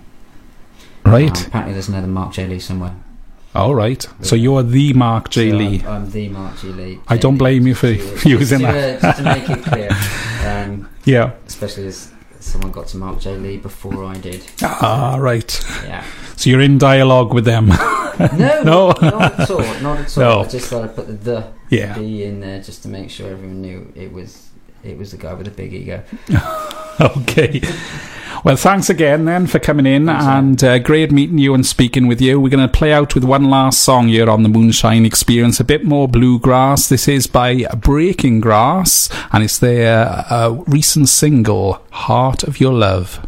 right. Um, apparently, there's another Mark J Lee somewhere. All right. So you're the Mark J So Lee. I'm, I'm the Mark J Lee. I don't blame you for using that. just to make it clear, um, Yeah. especially as someone got to Mark J Lee before I did. Ah, right. Yeah. So you're in dialogue with them. No, No. Not, at all. Not at all. No. I just thought I'd put the, the yeah. B in there just to make sure everyone knew it was it was the guy with the big ego. Okay. Well, thanks again then for coming in Thanks, and uh, great meeting you and speaking with you. We're going to play out with one last song here on the Moonshine Experience, a bit more bluegrass. This is by Breaking Grass and it's their uh, recent single, Heart of Your Love.